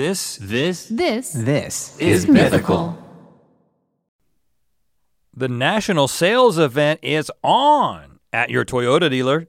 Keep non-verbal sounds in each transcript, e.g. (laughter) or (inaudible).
This This This This is mythical. the national sales event is on at your Toyota dealer,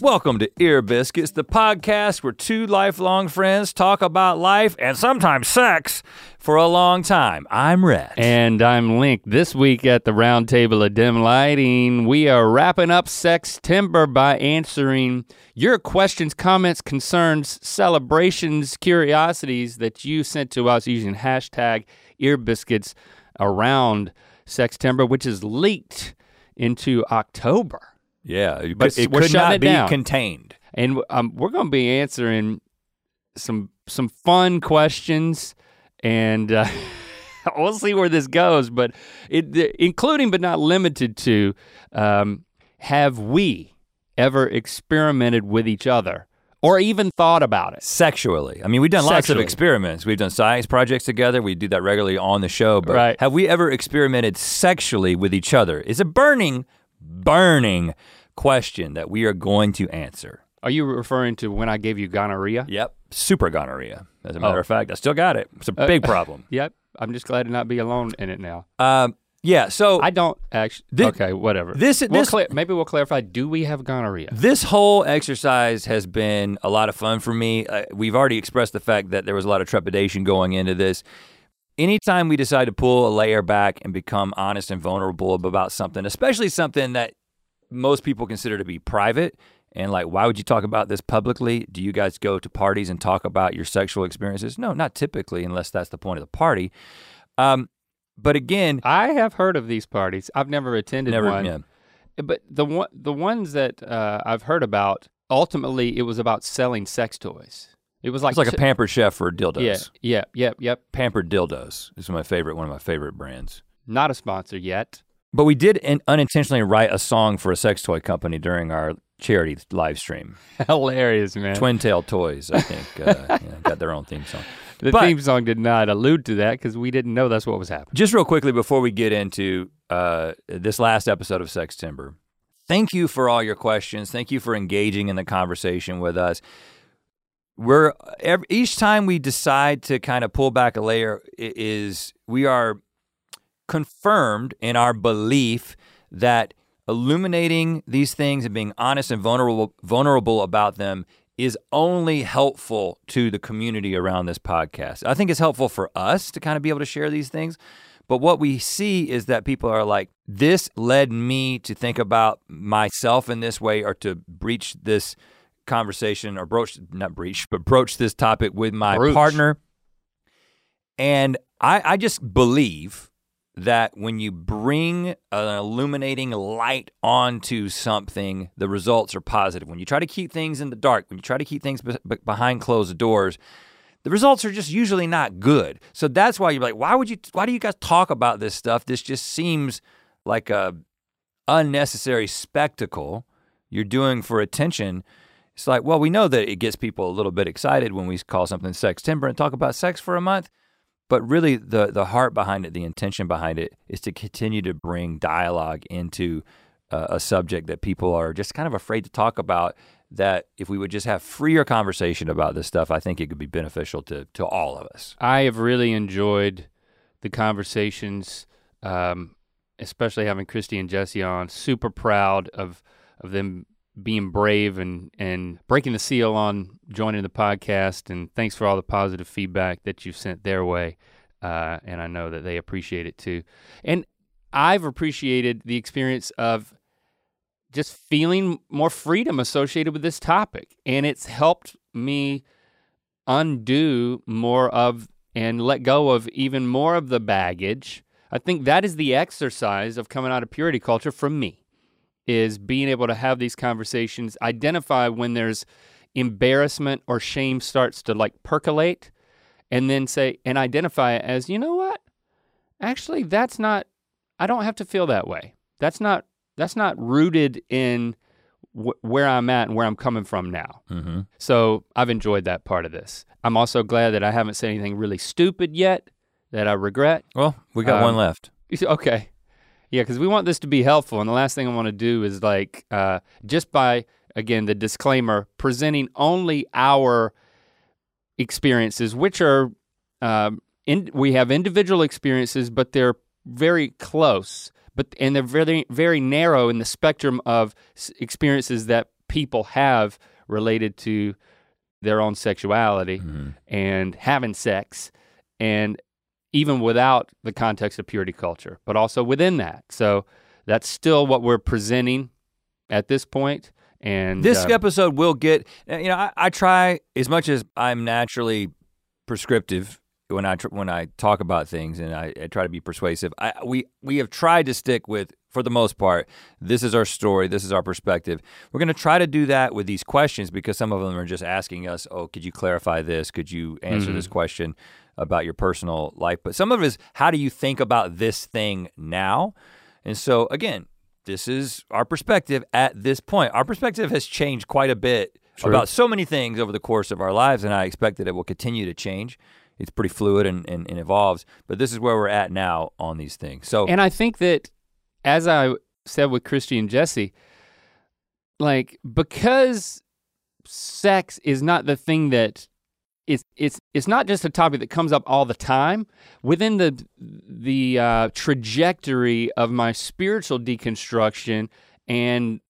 Welcome to Ear Biscuits, the podcast where two lifelong friends talk about life and sometimes sex for a long time. I'm Rhett. And I'm Link. This week at the Round Table of Dim Lighting, we are wrapping up Sextember by answering your questions, comments, concerns, celebrations, curiosities that you sent to us using hashtag Ear Biscuits around Sextember, which is leaked into October. Yeah, But it could not it be down. contained. and um, we're going to be answering some some fun questions, and uh, (laughs) we'll see where this goes. But it, including but not limited to, um, have we ever experimented with each other or even thought about it? Sexually. I mean, we've done lots of experiments. We've done science projects together. We do that regularly on the show. But Right. have we ever experimented sexually with each other? It's a burning, burning question that we are going to answer. Are you referring to when I gave you gonorrhea? Yep. Super gonorrhea. As a matter Oh. of fact, I still got it. It's a Uh, big (laughs) problem. Yep. I'm just glad to not be alone in it now. Um, yeah, so I don't actually. Thi- okay, whatever. this- We'll this- maybe we'll clarify. Do we have gonorrhea? This whole exercise has been a lot of fun for me. Uh, we've already expressed the fact that there was a lot of trepidation going into this. Anytime we decide to pull a layer back and become honest and vulnerable about something, especially something that most people consider to be private, and like, why would you talk about this publicly? Do you guys go to parties and talk about your sexual experiences? No, not typically, unless that's the point of the party. Um, but again, I have heard of these parties. I've never attended never. one. Yeah. But the one the ones that uh, I've heard about, ultimately it was about selling sex toys. It was like It's like a t- pampered chef for dildos. Yeah, yeah, yep, yep. Pampered dildos is my favorite, one of my favorite brands. Not a sponsor yet. But we did in, unintentionally write a song for a sex toy company during our charity live stream. (laughs) Hilarious, man. Twin Tail Toys, I think, uh, (laughs) yeah, got their own theme song. the but- theme song did not allude to that because we didn't know that's what was happening. Just real quickly before we get into uh, this last episode of Sextember, thank you for all your questions. Thank you for engaging in the conversation with us. We're every, each time we decide to kind of pull back a layer is we are confirmed in our belief that illuminating these things and being honest and vulnerable vulnerable about them is only helpful to the community around this podcast. I think it's helpful for us to kind of be able to share these things. But what we see is that people are like, this led me to think about myself in this way or to breach this conversation or broach, not breach, but broach this topic with my Broach. partner. And I, I just believe that when you bring an illuminating light onto something, the results are positive. When you try to keep things in the dark, when you try to keep things be- be- behind closed doors, the results are just usually not good. So that's why you're like, why would you? Why do you guys talk about this stuff? This just seems like a unnecessary spectacle you're doing for attention. It's like, well, we know that it gets people a little bit excited when we call something Sextember and talk about sex for a month. But really, the the heart behind it, the intention behind it, is to continue to bring dialogue into uh, a subject that people are just kind of afraid to talk about. That if we would just have freer conversation about this stuff, I think it could be beneficial to to all of us. I have really enjoyed the conversations, um, especially having Christy and Jesse on. Super proud of of them being brave and and breaking the seal on joining the podcast. And thanks for all the positive feedback that you've sent their way. uh, and I know that they appreciate it too. And I've appreciated the experience of just feeling more freedom associated with this topic, and it's helped me undo more of and let go of even more of the baggage. I think that is the exercise of coming out of purity culture for me is being able to have these conversations, identify when there's embarrassment or shame starts to like percolate and then say and identify it as, you know what? Actually, that's not I don't have to feel that way. That's not that's not rooted in wh- where I'm at and where I'm coming from now. Mm-hmm. So I've enjoyed that part of this. I'm also glad that I haven't said anything really stupid yet that I regret. Well, we got Um, one left. (laughs) Okay. Yeah, because we want this to be helpful. And the last thing I want to do is like, uh, just by, again, the disclaimer, presenting only our experiences, which are, um, in, we have individual experiences, but they're very close. But and they're very very narrow in the spectrum of experiences that people have related to their own sexuality Mhm. and having sex and even without the context of purity culture, but also within that. So that's still what we're presenting at this point. And This uh, episode will get, uh, you know, I, I try as much as I'm naturally prescriptive when I tr- when I talk about things and I, I try to be persuasive. I, we we have tried to stick with, for the most part, this is our story, this is our perspective. We're going to try to do that with these questions because some of them are just asking us, oh, could you clarify this? Could you answer Mhm. this question about your personal life? But some of it is, how do you think about this thing now? And so again, this is our perspective at this point. Our perspective has changed quite a bit True. about so many things over the course of our lives, and I expect that it will continue to change. It's pretty fluid and, and, and evolves, but this is where we're at now on these things. So And I think that, as I said with Christy and Jesse, like because sex is not the thing that it's it's it's not just a topic that comes up all the time. Within the the uh, trajectory of my spiritual deconstruction and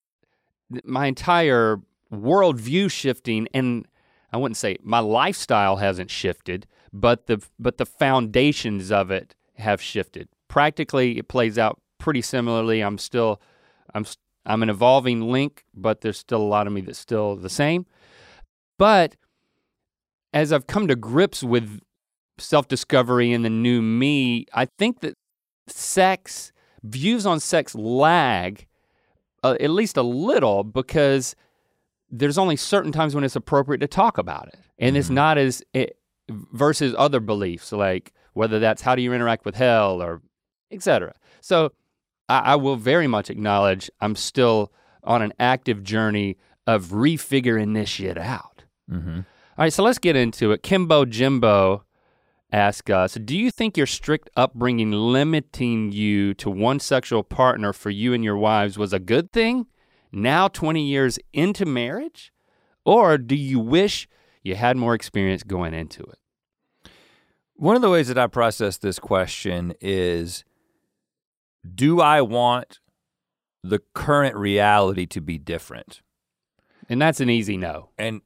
my entire worldview shifting, and I wouldn't say my lifestyle hasn't shifted, but the but the foundations of it have shifted. Practically, it plays out pretty similarly. I'm still, I'm I'm an evolving link, but there's still a lot of me that's still the same. But as I've come to grips with self-discovery and the new me, I think that sex views on sex lag uh, at least a little because there's only certain times when it's appropriate to talk about it, and it's Mhm. not as it, versus other beliefs like whether that's how do you interact with hell or etc. So I, I will very much acknowledge I'm still on an active journey of refiguring this shit out. mhm. All right, so let's get into it. Kimbo Jimbo asked us, do you think your strict upbringing limiting you to one sexual partner for you and your wives was a good thing? Now 20 years into marriage? Or do you wish you had more experience going into it? one of the ways that I process this question is do I want the current reality to be different? And that's an easy no. And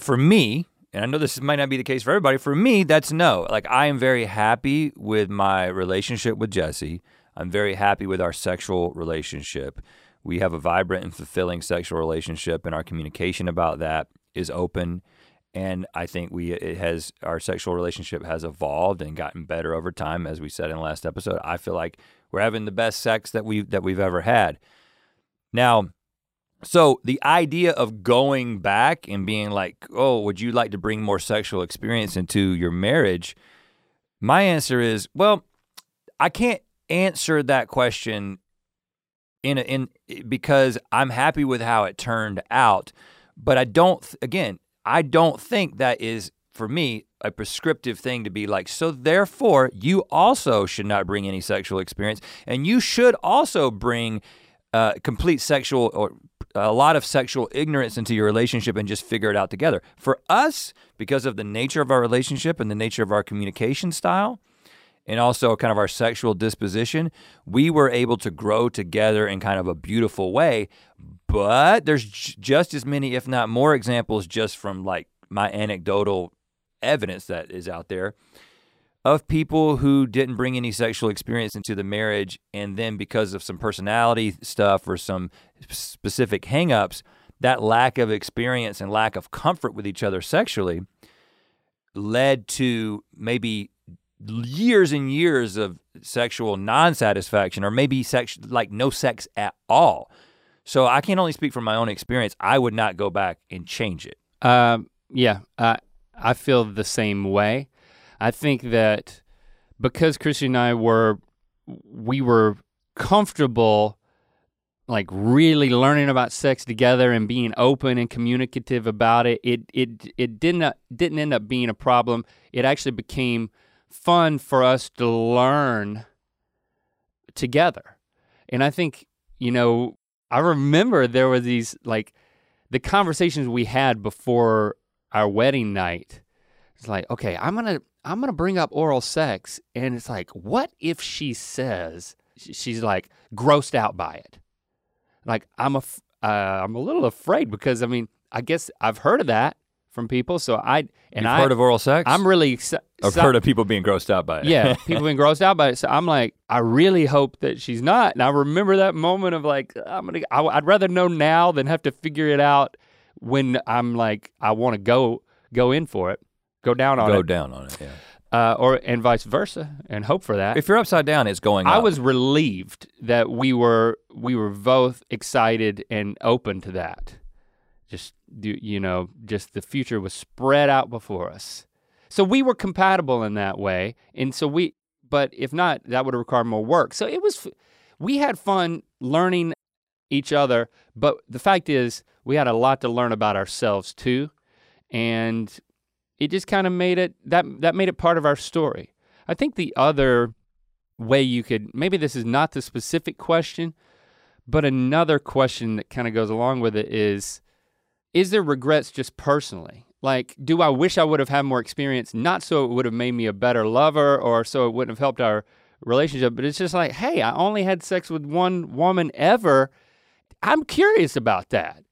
for me, and I know this might not be the case for everybody, for me, that's no. Like, I am very happy with my relationship with Jesse. I'm very happy with our sexual relationship. We have a vibrant and fulfilling sexual relationship, and our communication about that is open. And I think we it has our sexual relationship has evolved and gotten better over time, as we said in the last episode. I feel like we're having the best sex that we that we've ever had. Now, so the idea of going back and being like, "Oh, would you like to bring more sexual experience into your marriage?" My answer is, well, I can't answer that question in a, in because I'm happy with how it turned out, but I don't again, I don't think that is for me a prescriptive thing to be like, so therefore you also should not bring any sexual experience and you should also bring uh, complete sexual or a lot of sexual ignorance into your relationship and just figure it out together. For us, because of the nature of our relationship and the nature of our communication style, and also kind of our sexual disposition, we were able to grow together in kind of a beautiful way. But there's just as many, if not more, examples just from like my anecdotal evidence that is out there of people who didn't bring any sexual experience into the marriage and then because of some personality stuff or some specific hangups, that lack of experience and lack of comfort with each other sexually led to maybe years and years of sexual non-satisfaction or maybe sex like no sex at all. So I can only speak from my own experience. I would not go back and change it. Um, yeah, uh, I feel the same way. I think that because Christy and I were, we were comfortable like really learning about sex together and being open and communicative about it, it it it didn't didn't end up being a problem. It actually became fun for us to learn together. And I think, you know, I remember there were these like the conversations we had before our wedding night. It's like, okay, I'm gonna I'm gonna bring up oral sex, and it's like, what if she says she's like grossed out by it? Like I'm a uh, I'm a little afraid because I mean I guess I've heard of that from people, so I and You've I heard of oral sex? I'm really I've heard of people being grossed out by it. yeah, (laughs) people being grossed out by it. So I'm like, I really hope that she's not. And I remember that moment of like, I'm gonna. I, I'd rather know now than have to figure it out when I'm like, I want to go go in for it, go down on Go it, Go down on it, yeah. uh, or and vice versa, and hope for that. If you're upside down, it's going I up. was relieved that we were we were both excited and open to that. Just you know, just the future was spread out before us. So we were compatible in that way, and so we. But if not, that would require more work. So it was. We had fun learning each other, but the fact is, we had a lot to learn about ourselves too, and it just kind of made it that that made it part of our story. I think the other way you could maybe this is not the specific question, but another question that kind of goes along with it is is there regrets just personally? Like, do I wish I would have had more experience, not so it would have made me a better lover or so it wouldn't have helped our relationship, but it's just like, hey, I only had sex with one woman ever. I'm curious about that.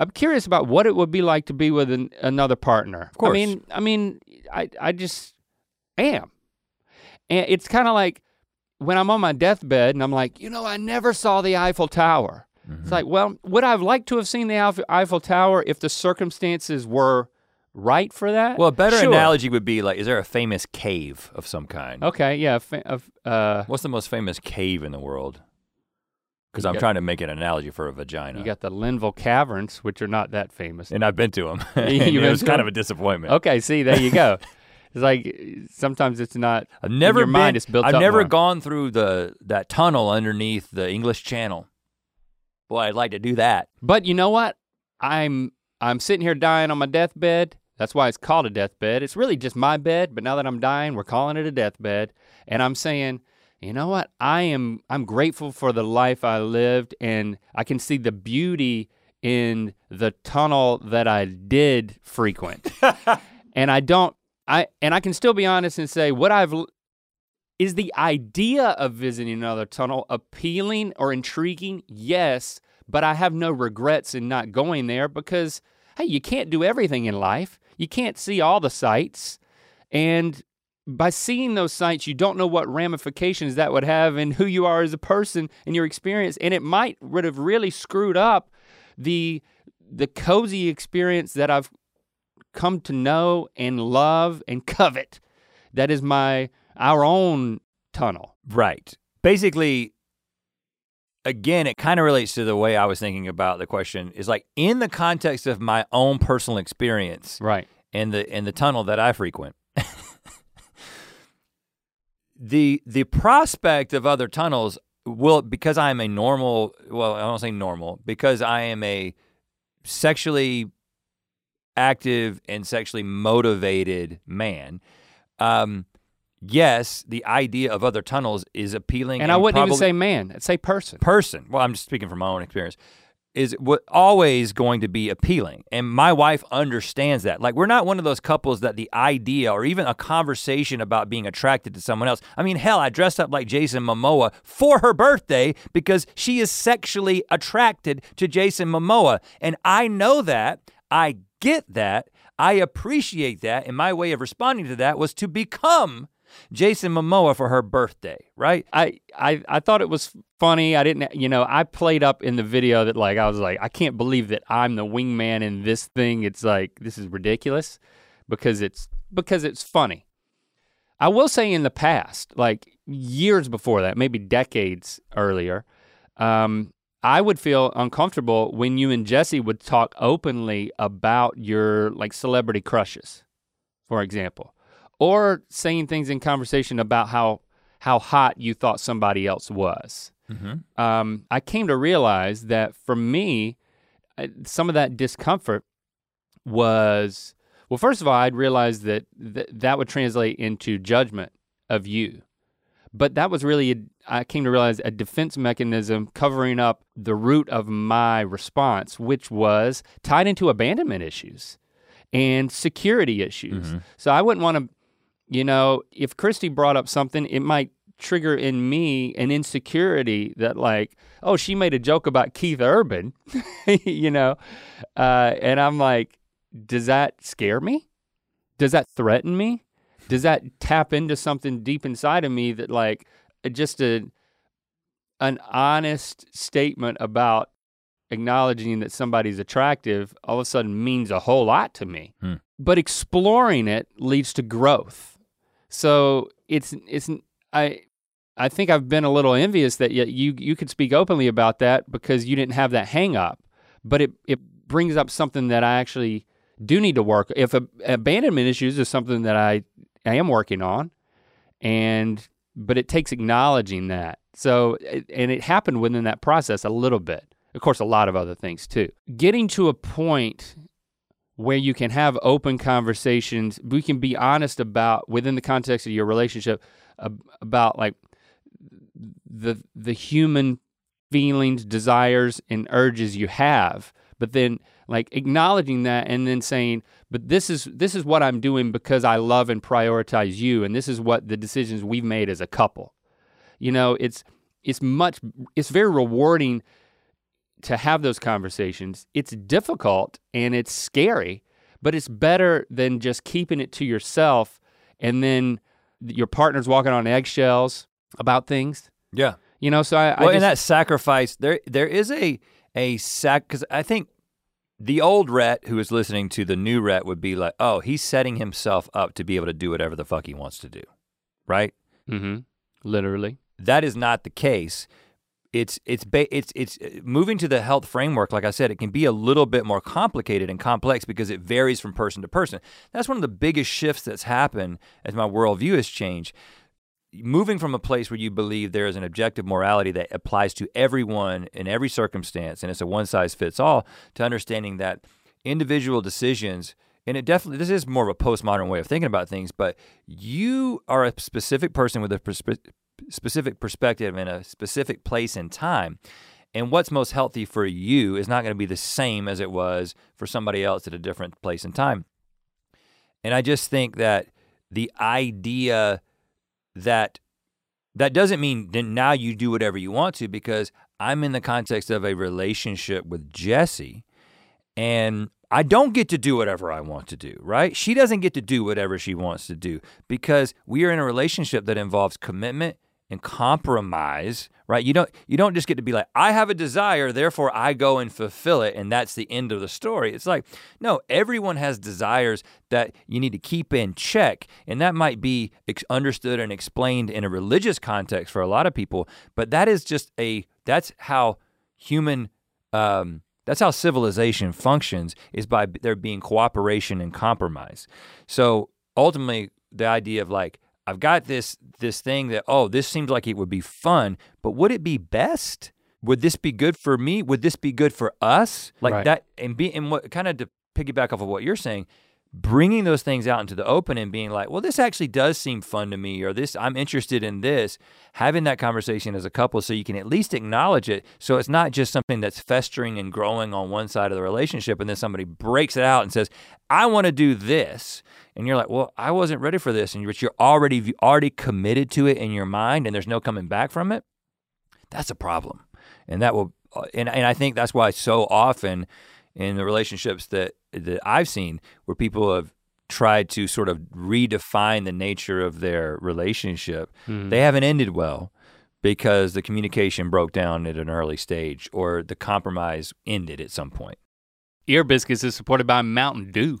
I'm curious about what it would be like to be with an, another partner. Of course. I mean, I mean, I, I just am. And it's kind of like when I'm on my deathbed and I'm like, you know, I never saw the Eiffel Tower. Mm-hmm. It's like, well, would I have liked to have seen the Eiffel Tower if the circumstances were right for that? well, a better Sure. analogy would be like, is there a famous cave of some kind? Okay, yeah. fa- Uh, What's the most famous cave in the world? Because I'm got- trying to make an analogy for a vagina. you got the Linville Caverns, which are not that famous. and I've been to (laughs) (laughs) them. It was kind kind 'em? of a disappointment. Okay, see, there you go. (laughs) it's like sometimes it's not. I've never your been, mind is built I've never gone through the that tunnel underneath the English Channel. Boy, I'd like to do that. But you know what? I'm I'm sitting here dying on my deathbed. That's why it's called a deathbed. It's really just my bed, but now that I'm dying, we're calling it a deathbed. And I'm saying, you know what? I am I'm grateful for the life I lived and I can see the beauty in the tunnel that I did frequent. (laughs) and I don't I and I can still be honest and say what I've is the idea of visiting another tunnel appealing or intriguing? Yes, but I have no regrets in not going there because hey, you can't do everything in life. You can't see all the sights. And by seeing those sights, you don't know what ramifications that would have in who you are as a person and your experience. And it might would have really screwed up the the cozy experience that I've come to know and love and covet. That is my our own tunnel. Right. Basically, again, it kind of relates to the way I was thinking about the question. Is like in the context of my own personal experience Right. in the in the tunnel that I frequent. (laughs) the the prospect of other tunnels will because I am a normal well I don't say normal because I am a sexually active and sexually motivated man. Um, yes, the idea of other tunnels is appealing, And I wouldn't even say man, I'd say person. person, well, I'm just speaking from my own experience, is what always going to be appealing. And my wife understands that. Like, we're not one of those couples that the idea or even a conversation about being attracted to someone else. I mean, hell, I dressed up like Jason Momoa for her birthday because she is sexually attracted to Jason Momoa. And I know that. I get that. I appreciate that. And my way of responding to that was to become Jason Momoa for her birthday, right? I, I I thought it was funny. I didn't, you know, I played up in the video that like I was like, I can't believe that I'm the wingman in this thing. It's like this is ridiculous because it's because it's funny. I will say in the past, like years before that, maybe decades earlier, um, I would feel uncomfortable when you and Jesse would talk openly about your like celebrity crushes, for example, or saying things in conversation about how how hot you thought somebody else was. Mm-hmm. Um, I came to realize that for me, some of that discomfort was well. First of all, I'd realized that th- that would translate into judgment of you but that was really, a, I came to realize, a defense mechanism covering up the root of my response, which was tied into abandonment issues and security issues. Mm-hmm. So I wouldn't want to, you know, if Christy brought up something, it might trigger in me an insecurity that like, oh, she made a joke about Keith Urban, (laughs) you know, uh, and I'm like, does that scare me? Does that threaten me? does that tap into something deep inside of me that like just a an honest statement about acknowledging that somebody's attractive all of a sudden means a whole lot to me. Hmm. But exploring it leads to growth. So it's it's I I think I've been a little envious that you you could speak openly about that because you didn't have that hang up. But it it brings up something that I actually do need to work. If a, abandonment issues is something that I I am working on, and but it takes acknowledging that. So and it happened within that process a little bit. Of course, a lot of other things too. Getting to a point where you can have open conversations, we can be honest about within the context of your relationship about like the the human feelings, desires, and urges you have, but then like acknowledging that and then saying, but this is this is what I'm doing because I love and prioritize you, and this is what the decisions we've made as a couple. You know, it's it's much it's very rewarding to have those conversations. It's difficult and it's scary, but it's better than just keeping it to yourself and then your partner's walking on eggshells about things. Yeah. You know, so I, well, I just, and that sacrifice there there is a a sac because I think the old Rhett who is listening to the new Rhett would be like, oh, he's setting himself up to be able to do whatever the fuck he wants to do, right? Mm-hmm. Literally. That is not the case. It's it's ba- it's it's uh, moving to the health framework. Like I said, it can be a little bit more complicated and complex because it varies from person to person. That's one of the biggest shifts that's happened as my worldview has changed moving from a place where you believe there is an objective morality that applies to everyone in every circumstance and it's a one size fits all to understanding that individual decisions and it definitely this is more of a postmodern way of thinking about things but you are a specific person with a specific perspective in a specific place and time and what's most healthy for you is not going to be the same as it was for somebody else at a different place and time and i just think that the idea that that doesn't mean that now you do whatever you want to because I'm in the context of a relationship with Jesse and I don't get to do whatever I want to do, right? She doesn't get to do whatever she wants to do because we are in a relationship that involves commitment and compromise, right? You don't you don't just get to be like, I have a desire, therefore I go and fulfill it, and that's the end of the story. It's like, no, everyone has desires that you need to keep in check, and that might be understood and explained in a religious context for a lot of people, but that is just a that's how human um, that's how civilization functions is by there being cooperation and compromise. So ultimately, the idea of like I've got this this thing that oh this seems like it would be fun, but would it be best? Would this be good for me? Would this be good for us? Like Right. that and be and what kind of to piggyback off of what you're saying, bringing those things out into the open and being like, well, this actually does seem fun to me, or this I'm interested in this. Having that conversation as a couple, so you can at least acknowledge it, so it's not just something that's festering and growing on one side of the relationship, and then somebody breaks it out and says, I want to do this and you're like, well, I wasn't ready for this, and you're, you're already already committed to it in your mind, and there's no coming back from it. That's a problem, and that will, uh, and and I think that's why so often in the relationships that that I've seen where people have tried to sort of redefine the nature of their relationship, Mhm. they haven't ended well because the communication broke down at an early stage or the compromise ended at some point. Ear Biscuits is supported by Mountain Dew.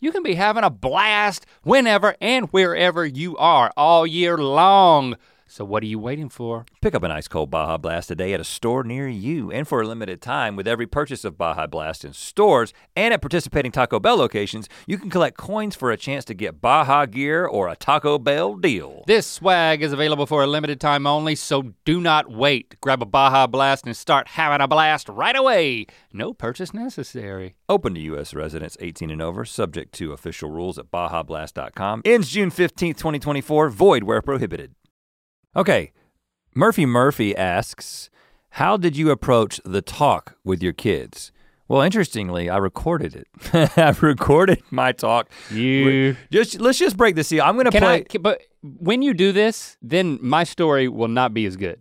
you can be having a blast whenever and wherever you are all year long. So what are you waiting for? Pick up an ice cold Baja Blast today at a store near you and for a limited time with every purchase of Baja Blast in stores and at participating Taco Bell locations, you can collect coins for a chance to get Baja gear or a Taco Bell deal. This swag is available for a limited time only, so do not wait. Grab a Baja Blast and start having a blast right away. No purchase necessary. Open to U.S. residents 18 and over, subject to official rules at BajaBlast.com. Ends June 15th, 2024, void where prohibited. Okay, Murphy Murphy asks, How did you approach the talk with your kids? Well, interestingly, I recorded it. (laughs) I recorded my talk. You Just let's just break the seal. I'm gonna can play. I? Can, but when you do this, then my story will not be as good.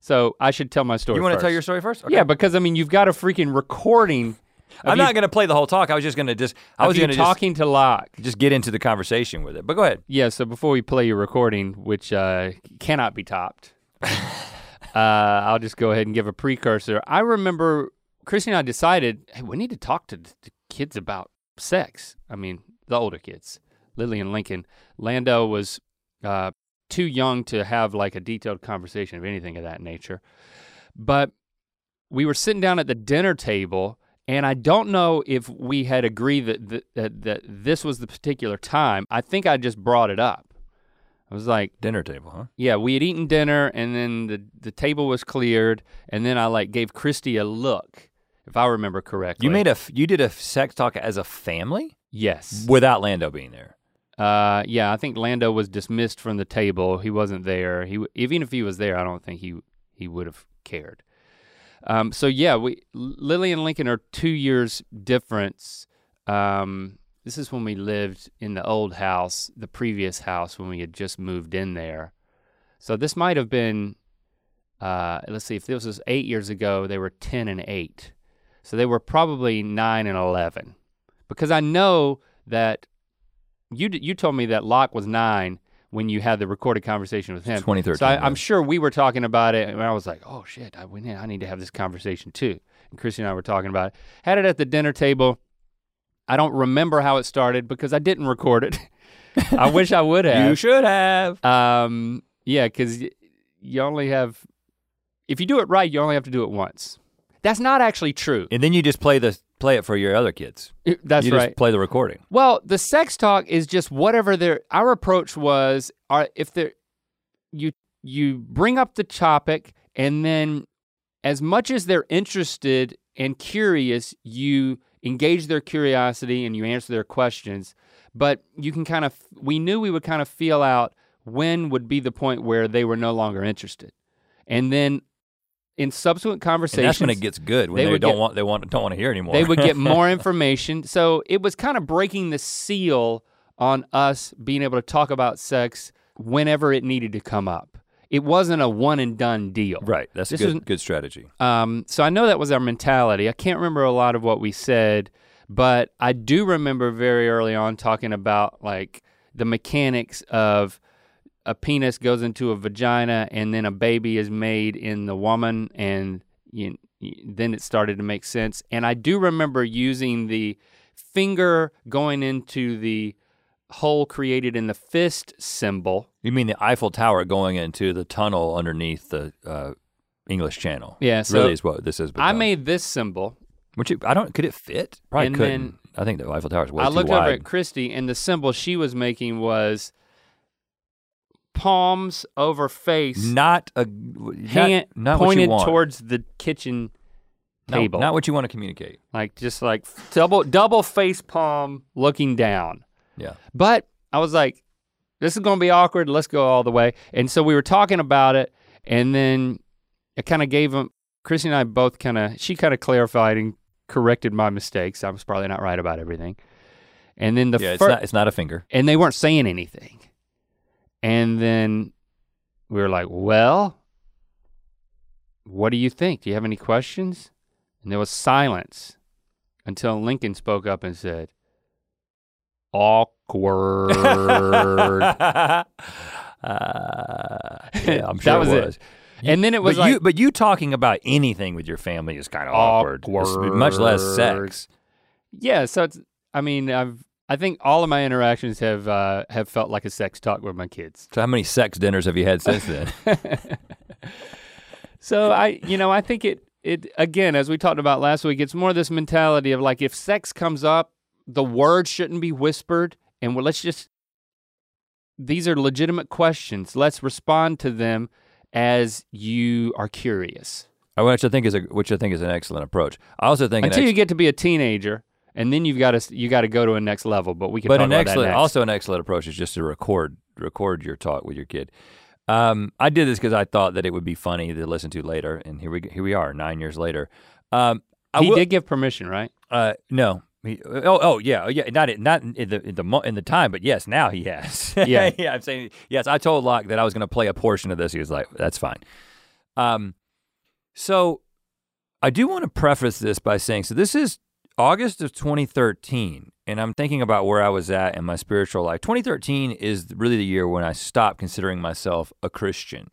So I should tell my story. you want to tell your story first? Okay. Yeah, because I mean, you've got a freaking recording. I'm you, not gonna play the whole talk. I was just gonna just. I was gonna just, talking to Locke. just get into the conversation with it. But go ahead. Yeah, so before we play your recording, which uh, cannot be topped, (laughs) uh, I'll just go ahead and give a precursor. I remember Christy and I decided, hey, we need to talk to the kids about sex. I mean, the older kids, Lily and Lincoln. Lando was uh, too young to have like a detailed conversation of anything of that nature. But we were sitting down at the dinner table, and I don't know if we had agreed that, that, that, that this was the particular time. I think I just brought it up. I was like, Dinner table, huh? yeah, we had eaten dinner, and then the, the table was cleared, and then I like gave Christy a look, if I remember correctly. You made a you did a sex talk as a family yes. without Lando being there. Uh, yeah, I think Lando was dismissed from the table. He wasn't there. He even if he was there, I don't think he he would have cared. Um, so yeah, we Lily and Lincoln are two years difference. Um, this is when we lived in the old house, the previous house when we had just moved in there. So this might have been, uh, let's see, if this was eight years ago, they were ten and eight. So they were probably nine and eleven, because I know that you you told me that Locke was nine when you had the recorded conversation with him. 2013. So I, I'm sure we were talking about it, and I was like, "Oh shit, I, I need to have this conversation too." And Christy and I were talking about it. Had it at the dinner table. I don't remember how it started because I didn't record it. (laughs) I wish I would (laughs) have. you should have. Um, yeah, because y- you only have, if you do it right, you only have to do it once. That's not actually true. And then you just play the play it for your other kids. It- That's you right. just play the recording. Well, the sex talk is just whatever their our approach was. Are if they you you bring up the topic and then as much as they're interested and curious, you engage their curiosity and you answer their questions. But you can kind of we knew we would kind of feel out when would be the point where they were no longer interested. And then in subsequent And conversations that's when it gets good when they they, don't get- want they want don't want to hear anymore. they would get more (laughs) information. So it was kind of breaking the seal on us being able to talk about sex whenever it needed to come up. It wasn't a one and done deal. right. That's a This good isn't- good strategy. Um, so I know that was our mentality. I can't remember a lot of what we said, but I do remember very early on talking about like the mechanics of a penis goes into a vagina and then a baby is made in the woman and you, then it started to make sense. And I do remember using the finger going into the hole created in the fist symbol. You mean the Eiffel Tower going into the tunnel underneath the uh, English Channel? Yeah, so really is what this is. I made this symbol which it, I don't. Could it fit? Probably And couldn't. then- I think the Eiffel Tower is way I looked over at Christy, and the symbol she was making was palms over face, not a not, hand not what you pointed towards the kitchen No, table. not what you want to communicate. like just like double double face palm looking down. Yeah. But I was like, this is gonna be awkward. Let's go all the way. And so we were talking about it, and then I kind of gave him. Christy and I both kind of. She kind of clarified and corrected my mistakes. I was probably not right about everything. And then the yeah, it's not it's not a finger. and they weren't saying anything. And then we were like, well, what do you think? Do you have any questions? And there was silence until Lincoln spoke up and said, awkward. (laughs) uh, yeah, I'm (laughs) sure That was it it. was. and then it was but like, you but you talking about anything with your family is kind of awkward. It's Much less sex. yeah, so it's, I mean, I've, I think all of my interactions have uh, have felt like a sex talk with my kids. So how many sex dinners have you had since then? (laughs) so I, you know, I think it it again, as we talked about last week, it's more this mentality of like if sex comes up, the words shouldn't be whispered, and well, let's just these are legitimate questions. Let's respond to them as you are curious. Uh, which I think is a which I think is an excellent approach. I also think Until ex- you get to be a teenager, and then you've got to you got to go to a next level. But we can but talk an about excellent that next. also an excellent approach is just to record record your talk with your kid. Um, I did this because I thought that it would be funny to listen to later, and here we here we are nine years later. Um, I he will- did give permission, right? Uh, no. He, oh, oh, yeah, oh, yeah. Not, not in the in the in the time, but yes, now he has. (laughs) Yeah. yeah. I'm saying yes. I told Locke that I was going to play a portion of this. He was like, "That's fine." Um, so I do want to preface this by saying, so this is August of 2013, and I'm thinking about where I was at in my spiritual life. 2013 is really the year when I stopped considering myself a Christian.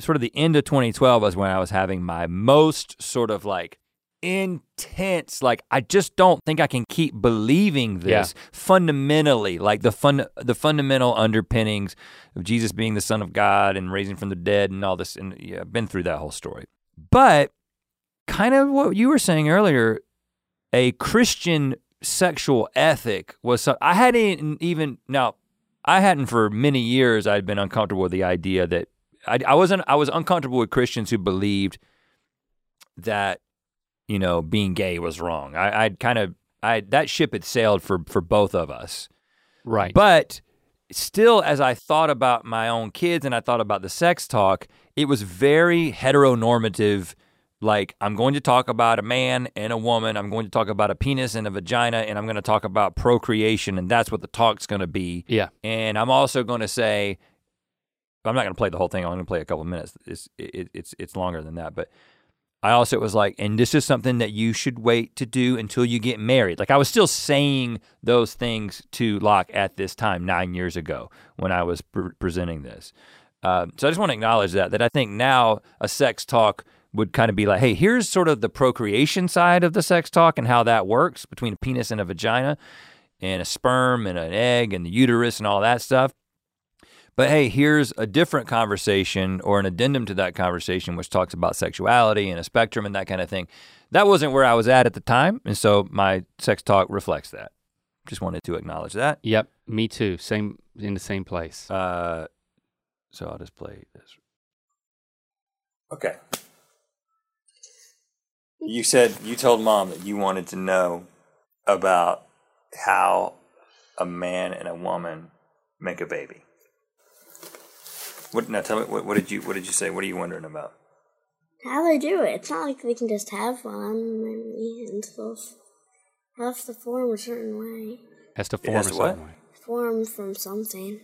Sort of the end of 2012 was when I was having my most sort of like intense like I just don't think I can keep believing this fundamentally like the fun the fundamental underpinnings of Jesus being the son of God and raising from the dead and all this and yeah I've been through that whole story but kind of what you were saying earlier a Christian sexual ethic was so, I hadn't even now I hadn't for many years I'd been uncomfortable with the idea that I, I wasn't I was uncomfortable with Christians who believed that you know being gay was wrong. I, I'd kind of I that ship had sailed for for both of us. Right. But still, as I thought about my own kids and I thought about the sex talk, it was very heteronormative. Like, I'm going to talk about a man and a woman. I'm going to talk about a penis and a vagina, and I'm going to talk about procreation, and that's what the talk's going to be. yeah. And I'm also going to say, I'm not going to play the whole thing. I'm going to play a couple minutes. It's it, it's it's longer than that, but I also was like, and this is something that you should wait to do until you get married. Like I was still saying those things to Locke at this time nine years ago when I was pre- presenting this. Um, so I just want to acknowledge that that I think now a sex talk would kind of be like, hey, here's sort of the procreation side of the sex talk and how that works between a penis and a vagina, and a sperm and an egg and the uterus and all that stuff. But hey, here's a different conversation or an addendum to that conversation, which talks about sexuality and a spectrum and that kind of thing. That wasn't where I was at at the time, and so my sex talk reflects that. Just wanted to acknowledge that. Yep. Me too. Same in the same place. Uh, so I'll just play this. Okay. You said you told mom that you wanted to know about how a man and a woman make a baby. What now? Tell me what, what did you what did you say? What are you wondering about? How they do it? It's not like they can just have one maybe and stuff. Have to form a certain way. Has to form has a to what? certain way. Form from something.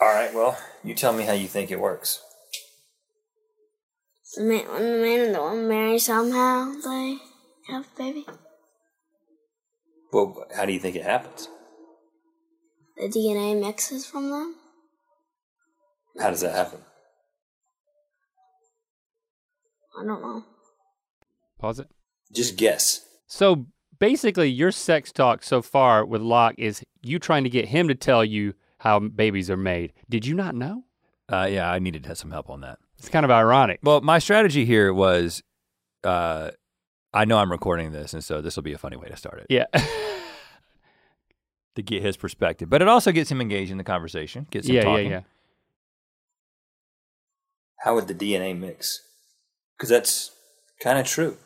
All right. Well, you tell me how you think it works. The man, the man and the woman marry somehow, they have a baby. Well, how do you think it happens? The DNA mixes from them. How does that happen? I don't know. Pause it. Just guess. So basically, your sex talk so far with Locke is you trying to get him to tell you how babies are made. Did you not know? Uh, yeah, I needed to have some help on that. It's kind of ironic. Well, my strategy here was, uh, I know I'm recording this, and so this will be a funny way to start it Yeah. (laughs) to get his perspective. But it also gets him engaged in the conversation, gets him yeah, yeah, talking. yeah. How would the DNA mix? Because that's kind of true.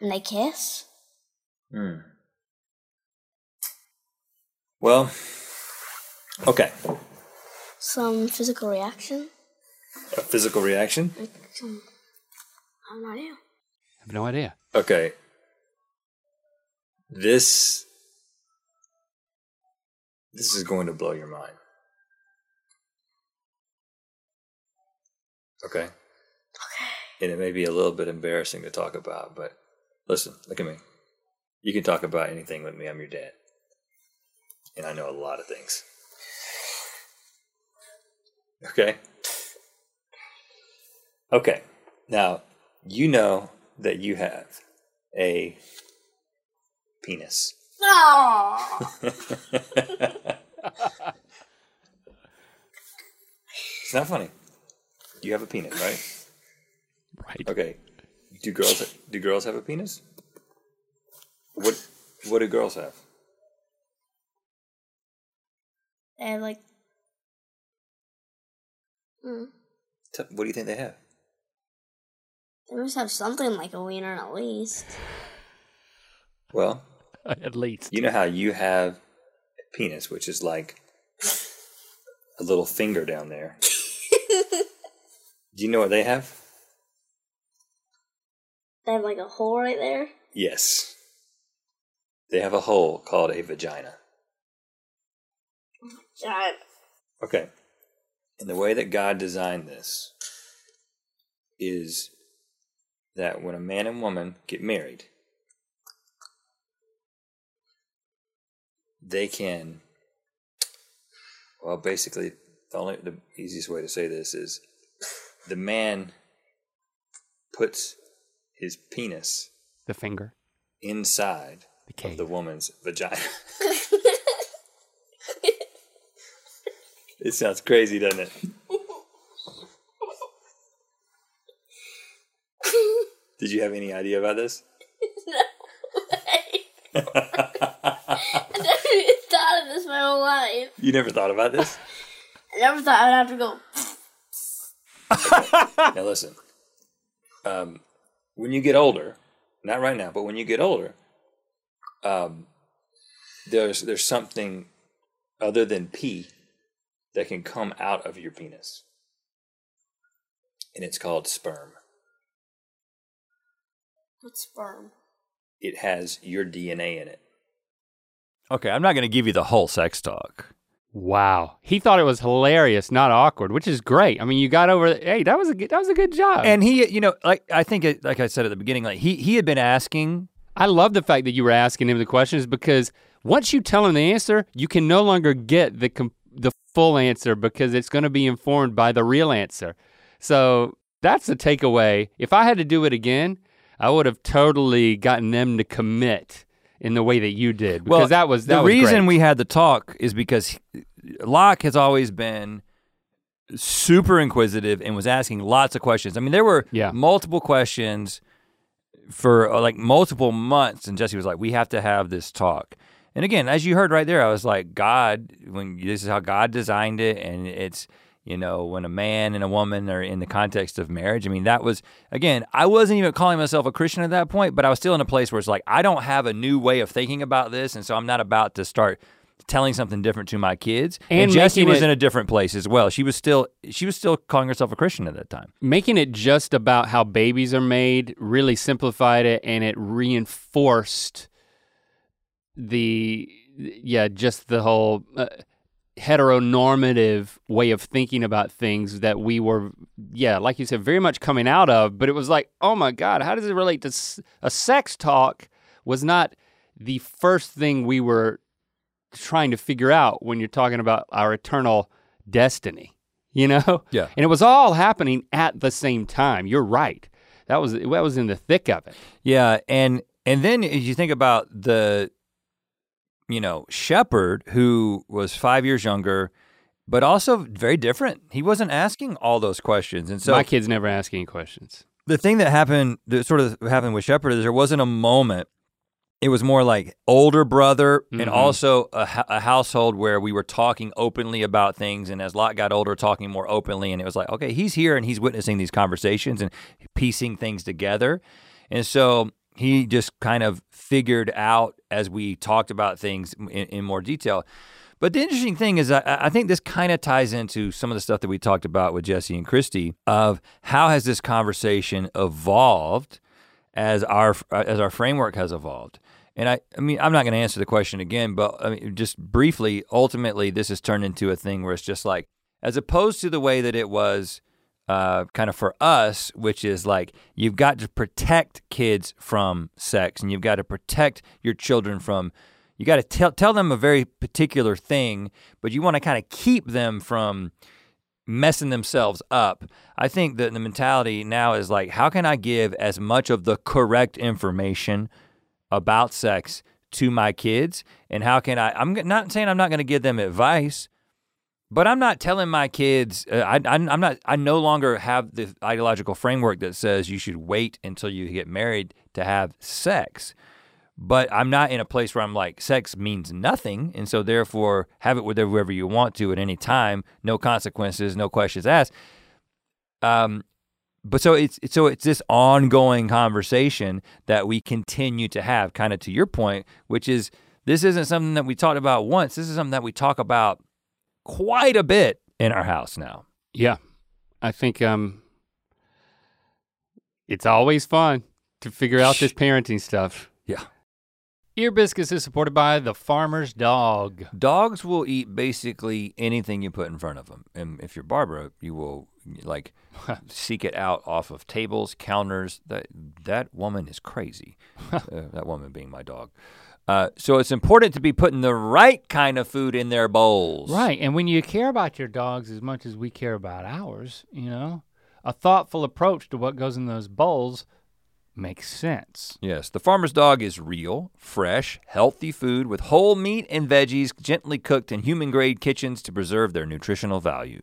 And they kiss? Hmm. Well, okay. Some physical reaction? A physical reaction? Like some. I have no idea. I have no idea. Okay. This this is going to blow your mind. Okay. Okay. And it may be a little bit embarrassing to talk about, but listen, look at me. You can talk about anything with me. I'm your dad. And I know a lot of things. Okay? Okay. Now, you know that you have a penis. It's not funny. You have a penis, right? Right. Okay. Do girls do girls have a penis? What what do girls have? They have like. Mm. T- What do you think they have? They must have something like a wiener at least. Well, (laughs) At least. you know how you have a penis, which is like a little finger down there. (laughs) do you know what they have? They have like a hole right there. Yes. They have a hole called a vagina. Giant. Okay. And the way that God designed this is that when a man and woman get married, they can, well, basically, the only the easiest way to say this is the man puts his penis The finger. inside The of the woman's vagina. (laughs) (laughs) it sounds crazy, doesn't it? Did you have any idea about this? No. way. (laughs) I never even thought of this my whole life. You never thought about this? I never thought I would have to go. (laughs) now listen. Um, when you get older, not right now, but when you get older, um, there's there's something other than pee that can come out of your penis, and it's called sperm. What's sperm? It has your DNA in it. Okay, I'm not going to give you the whole sex talk. Wow. He thought it was hilarious, not awkward, which is great. I mean, you got over. Hey, that was a good, that was a good job. And he, you know, like I think, it, like I said at the beginning, like he he had been asking. I love the fact that you were asking him the questions because once you tell him the answer, you can no longer get the com- the full answer because it's going to be informed by the real answer. So that's the takeaway. If I had to do it again, I would have totally gotten them to commit in the way that you did because that was that the was reason great. we had the talk is because Locke has always been super inquisitive and was asking lots of questions. I mean, there were Yeah. multiple questions for uh, like multiple months, and Jessie was like, "We have to have this talk." And again, as you heard right there, I was like, "God, when this is how God designed it, and it's." You know, when a man and a woman are in the context of marriage, I mean, that was, again, I wasn't even calling myself a Christian at that point, but I was still in a place where it's like, I don't have a new way of thinking about this. And so I'm not about to start telling something different to my kids. And, And Jessie making was it- in a different place as well. She was still, she was still calling herself a Christian at that time. making it just about how babies are made really simplified it and it reinforced the yeah just the whole uh, heteronormative way of thinking about things that we were yeah like you said very much coming out of but it was like oh my god how does it relate to s- a sex talk was not the first thing we were trying to figure out when you're talking about our eternal destiny you know? (laughs) Yeah. and it was all happening at the same time. You're right. That was that was in the thick of it. Yeah, and and then as you think about the, you know, Shepherd who was five years younger, but also very different. He wasn't asking all those questions, and so my kids never ask any questions. the thing that happened, that sort of happened with Shepherd, is there wasn't a moment. It was more like older brother and Mhm. also a, a household where we were talking openly about things. And as Locke got older talking more openly and it was like okay he's here and he's witnessing these conversations and piecing things together. And so he just kind of figured out as we talked about things in, in more detail but the interesting thing is, I, I think this kind of ties into some of the stuff that we talked about with Jessie and Christy of how has this conversation evolved as our as our framework has evolved. And I, I mean, I'm not going to answer the question again, but I mean, just briefly, ultimately, this has turned into a thing where it's just like, as opposed to the way that it was uh, kind of for us, which is like you've got to protect kids from sex and you've got to protect your children from you got to tell tell them a very particular thing, but you want to kind of keep them from messing themselves up. I think that the mentality now is like, how can I give as much of the correct information about sex to my kids, and how can I? I'm not saying I'm not going to give them advice, but I'm not telling my kids. Uh, I, I'm not. I no longer have the ideological framework that says you should wait until you get married to have sex but I'm not in a place where I'm like, sex means nothing, and so therefore have it with whoever you want to at any time, no consequences, no questions asked. Um, but so it's so it's this ongoing conversation that we continue to have, kind of to your point, which is this isn't something that we talked about once. This is something that we talk about quite a bit in our house now. Yeah, I think um, it's always fun to figure out this (laughs) parenting stuff. Yeah. Ear Biscuits is supported by the Farmer's Dog. Dogs will eat basically anything you put in front of them, and if you're Barbara, you will like (laughs) seek it out off of tables, counters. That that woman is crazy. (laughs) uh, that woman being my dog. Uh, so it's important to be putting the right kind of food in their bowls. Right, and when you care about your dogs as much as we care about ours, you know, a thoughtful approach to what goes in those bowls makes sense. Yes, the farmer's dog is real, fresh, healthy food with whole meat and veggies gently cooked in human grade kitchens to preserve their nutritional value.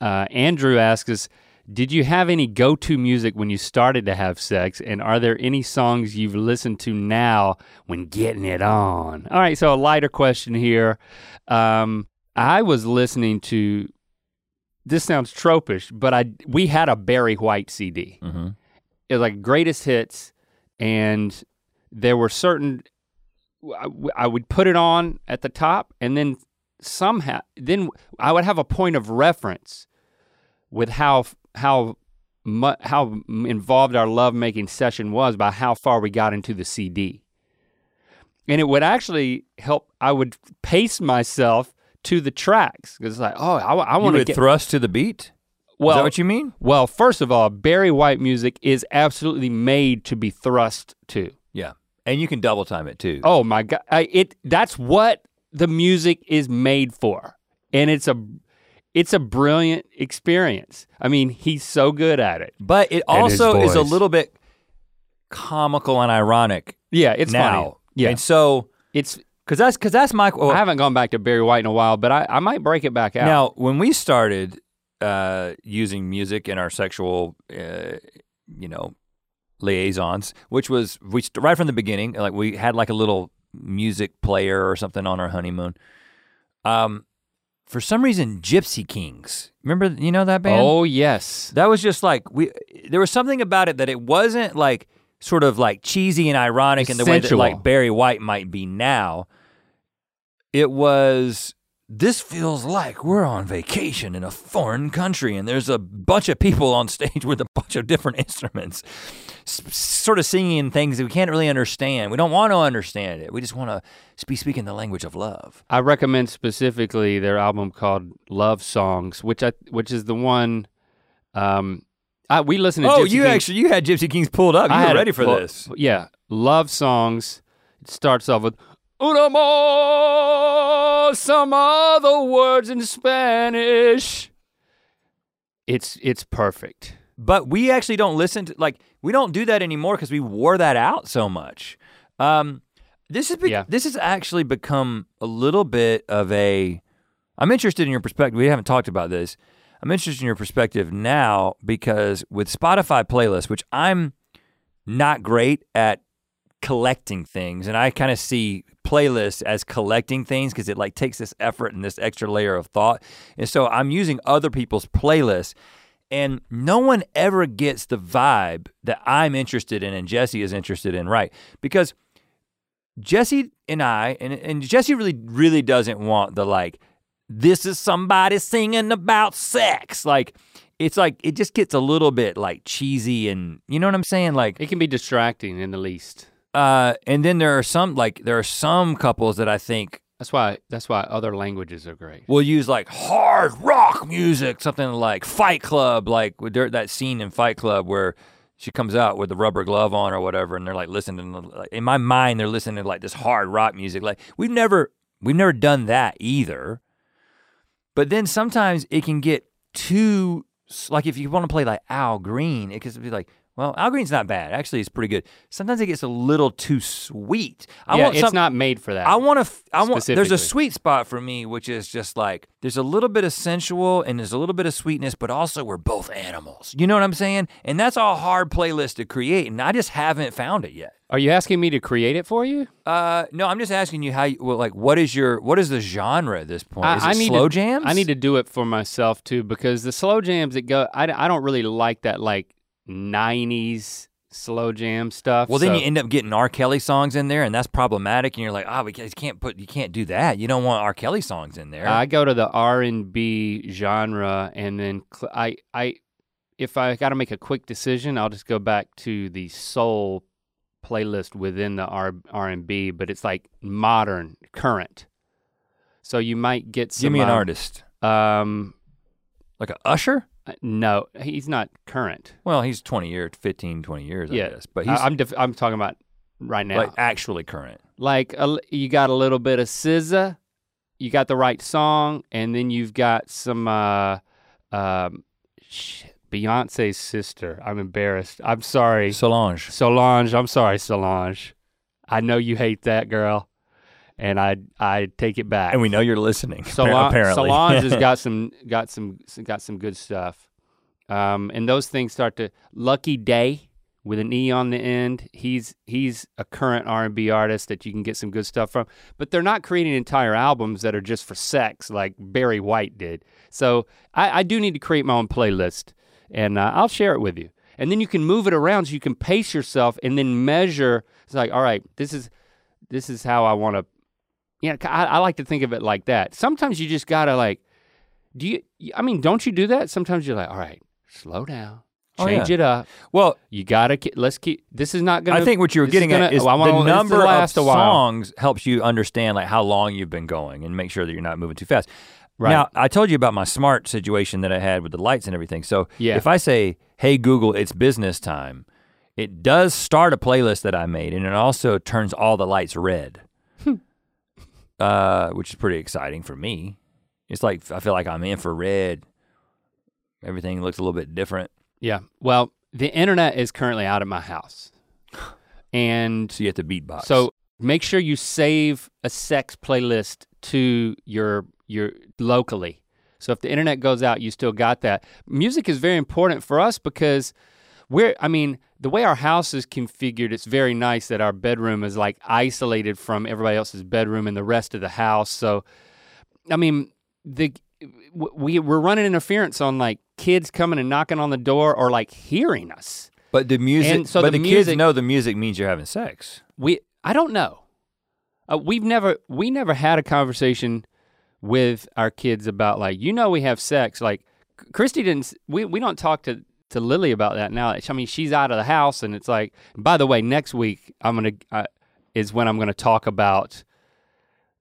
Uh, Andrew asks us, did you have any go-to music when you started to have sex, and are there any songs you've listened to now when getting it on? All right, so a lighter question here. Um, I was listening to. This sounds tropish, but I we had a Barry White CD. Mm-hmm. It was like greatest hits, and there were certain. I, I would put it on at the top, and then somehow, then I would have a point of reference with how how how involved our lovemaking session was by how far we got into the CD. And it would actually help. I would pace myself to the tracks because it's like, oh, I, I want to get. thrust to the beat? well, Is that what you mean? well, first of all, Barry White music is absolutely made to be thrust to. Yeah. And you can double time it too. Oh my god, I, it that's what the music is made for. And it's a it's a brilliant experience. I mean, he's so good at it. But it also is a little bit comical and ironic Yeah, it's now. funny. Yeah. And so, It's because that's, because that's my, well, I haven't gone back to Barry White in a while, but I, I might break it back out. Now, when we started uh, using music in our sexual, uh, you know, liaisons, which was we right from the beginning, like we had like a little music player or something on our honeymoon. Um, for some reason, Gipsy Kings. Remember, you know that band? oh yes. That was just like we. There was something about it that it wasn't like sort of like cheesy and ironic in the way that like Barry White might be now. It was. This feels like we're on vacation in a foreign country, and there's a bunch of people on stage with a bunch of different instruments, s- sort of singing things that we can't really understand. We don't want to understand it. We just want to be speaking the language of love. I recommend specifically their album called Love Songs, which I which is the one um I, we listened to Oh, Gypsy you actually you had Gipsy Kings pulled up. You I were ready for this. Yeah, Love Songs. starts off with Un Amor, some other words in Spanish. It's it's perfect. But we actually don't listen to like we don't do that anymore because we wore that out so much. Um, this is be- Yeah. this has actually become a little bit of a. I'm interested in your perspective. We haven't talked about this. I'm interested in your perspective now because with Spotify playlists, which I'm not great at collecting things, and I kind of see playlists as collecting things because it like takes this effort and this extra layer of thought. And so I'm using other people's playlists and no one ever gets the vibe that I'm interested in and Jessie is interested in, right? Because Jessie and I, and, and Jessie really, really doesn't want the like, this is somebody singing about sex. Like, it's like, it just gets a little bit like cheesy and, you know what I'm saying? Like, It can be distracting in the least. Uh, and then there are some, like, there are some couples that I think That's why that's why other languages are great. We'll use like hard rock music, something like Fight Club, like with that scene in Fight Club where she comes out with the rubber glove on or whatever, and they're like listening. To, like, in my mind, they're listening to like this hard rock music. Like we've never we've never done that either. But then sometimes it can get too like if you want to play like Al Green, it could be like. Well, Al Green's not bad. Actually, it's pretty good. Sometimes it gets a little too sweet. I yeah, want it's not made for that. I want to. I want. There's a sweet spot for me, which is just like there's a little bit of sensual and there's a little bit of sweetness, but also we're both animals. You know what I'm saying? And that's a hard playlist to create, and I just haven't found it yet. Are you asking me to create it for you? Uh, no, I'm just asking you how. You, well, like, what is your what is the genre at this point? Is it need slow to, jams? I need to do it for myself too because the slow jams that go, I, I don't really like that like '90s slow jam stuff. Well, then so- you end up getting R. Kelly songs in there, and that's problematic. And you're like, oh, we can't- put, you can't do that. You don't want R. Kelly songs in there. I go to the R and B genre, and then cl- I I if I got to make a quick decision, I'll just go back to the soul playlist within the R R and B, but it's like modern, current. So you might get some. Give me an um, artist, Um, like a Usher. Uh, no, he's not current. Well, he's 20 years, 15, 20 years, I guess. But he's I, am def- I'm talking about right now. like actually current. like a you got a little bit of SZA, you got the right song, and then you've got some uh, um, shit, Beyonce's sister. I'm embarrassed. I'm sorry, Solange. Solange. I'm sorry, Solange. I know you hate that girl, and I I take it back. And we know you're listening. Solange, apparently. Solange has (laughs) got some got some got some good stuff. Um, and those things start to Lucky Daye with an E on the end. He's he's a current R and B artist that you can get some good stuff from. But they're not creating entire albums that are just for sex like Barry White did. So I, I do need to create my own playlist, and uh, I'll share it with you. And then you can move it around so you can pace yourself and then measure. It's like, all right, this is this is how I want to yeah, I, I like to think of it like that. Sometimes you just gotta like, do you? I mean, don't you do that? Sometimes you're like, all right, slow down, Oh, change yeah. it up. well, You gotta ke- let's keep. This is not gonna. I think what you were getting gonna, at is oh, wanna- the number of songs helps you understand like how long you've been going and make sure that you're not moving too fast. Right. Now, I told you about my smart situation that I had with the lights and everything. So Yeah. if I say, "Hey Google, it's business time," it does start a playlist that I made, and it also turns all the lights red, Hmm. Uh, which is pretty exciting for me. It's like I feel like I'm infrared. Everything looks a little bit different. Yeah. Well, the internet is currently out of my house, (sighs) and So you have to beatbox. so make sure you save a sex playlist to your your locally. So if the internet goes out, you still got that. Music is very important for us because we're I mean, the way our house is configured, it's very nice that our bedroom is like isolated from everybody else's bedroom and the rest of the house. So I mean, the we we're running interference on like kids coming and knocking on the door or like hearing us. But the music, And so but the the, kids know the music means you're having sex. we I don't know. Uh, we've never we never had a conversation with our kids about like you know we have sex like Christy didn't we we don't talk to to Lily about that now. I mean she's out of the house and it's like by the way next week I'm to uh, is when I'm to talk about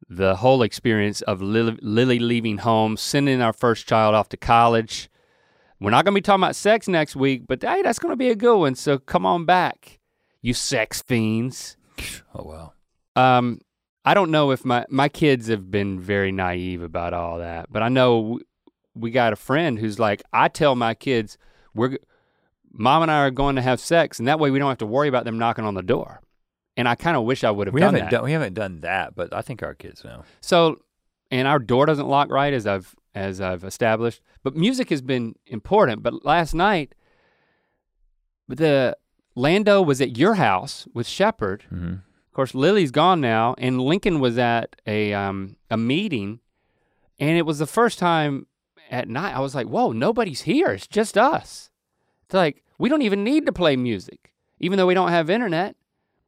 the whole experience of Lily, Lily leaving home, sending our first child off to college. We're not to be talking about sex next week, but hey, that's to be a good one. So come on back, you sex fiends. Oh wow. Um, I don't know if my my kids have been very naive about all that, but I know we got a friend who's like, I tell my kids, we're, mom and I are going to have sex, and that way we don't have to worry about them knocking on the door. And I kind of wish I would have We done haven't that. done we haven't done that, but I think our kids know. So, and our door doesn't lock right as I've as I've established. But music has been important. But last night, the Lando was at your house with Shepherd. Mm-hmm. Of course, Lily's gone now, and Lincoln was at a um, a meeting, and it was the first time at night I was like, "Whoa, nobody's here. It's just us." It's like we don't even need to play music, even though we don't have internet.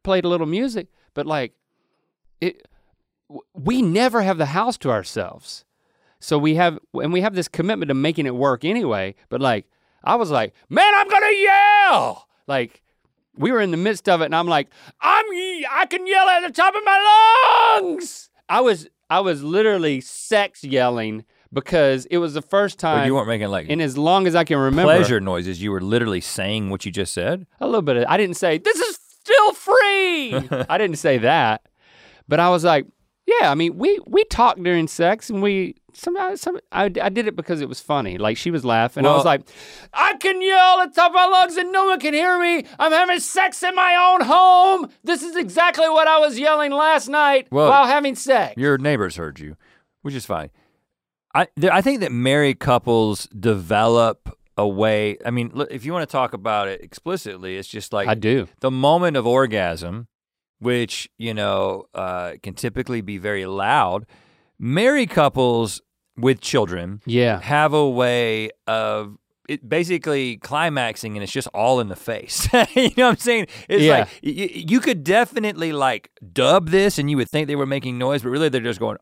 Played a little music, but like, it we never have the house to ourselves. So we have, and we have this commitment to making it work anyway. But like, I was like, man, I'm gonna yell. Like, we were in the midst of it, and I'm like, I'm, I can yell at the top of my lungs. I was, I was literally sex yelling because it was the first But time you weren't making like in as long as I can remember. pleasure noises. You were literally saying what you just said. A little bit of, I didn't say, this is still free. (laughs) I didn't say that. But I was like, yeah, I mean, we we talked during sex and we some, some I, I did it because it was funny. Like she was laughing. I was like, I can yell at the top of my lungs and no one can hear me. I'm having sex in my own home. This is exactly what I was yelling last night Well, while having sex. Your neighbors heard you, which is fine. I there, I think that married couples develop a way. I mean, look, if you want to talk about it explicitly, it's just like I do. the moment of orgasm, which you know uh, can typically be very loud. Married couples with children Yeah. have a way of it basically climaxing and it's just all in the face. (laughs) you know what I'm saying? It's Yeah. like you could definitely like dub this and you would think they were making noise, but really they're just going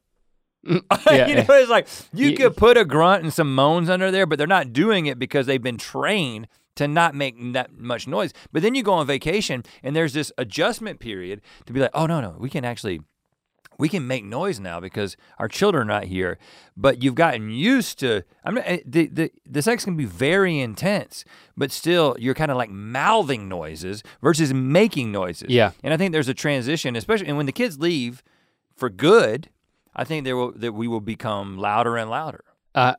(laughs) Yeah. you know, it's like you You- could put a grunt and some moans under there, but they're not doing it because they've been trained to not make that much noise. But then you go on vacation and there's this adjustment period to be like, oh no, no, we can actually we can make noise now because our children are not here. But you've gotten used to. I'm not, eh, the the the sex can be very intense, but still you're kind of like mouthing noises versus making noises. Yeah. And I think there's a transition, especially and when the kids leave for good. I think there will that we will become louder and louder. Uh,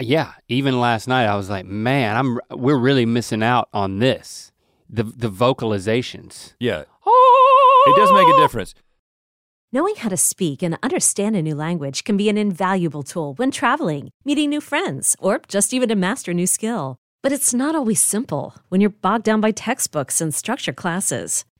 yeah, even last night I was like, man, I'm we're really missing out on this. The the vocalizations. Yeah, it does make a difference. Knowing how to speak and understand a new language can be an invaluable tool when traveling, meeting new friends, or just even to master a new skill. But it's not always simple when you're bogged down by textbooks and structure classes.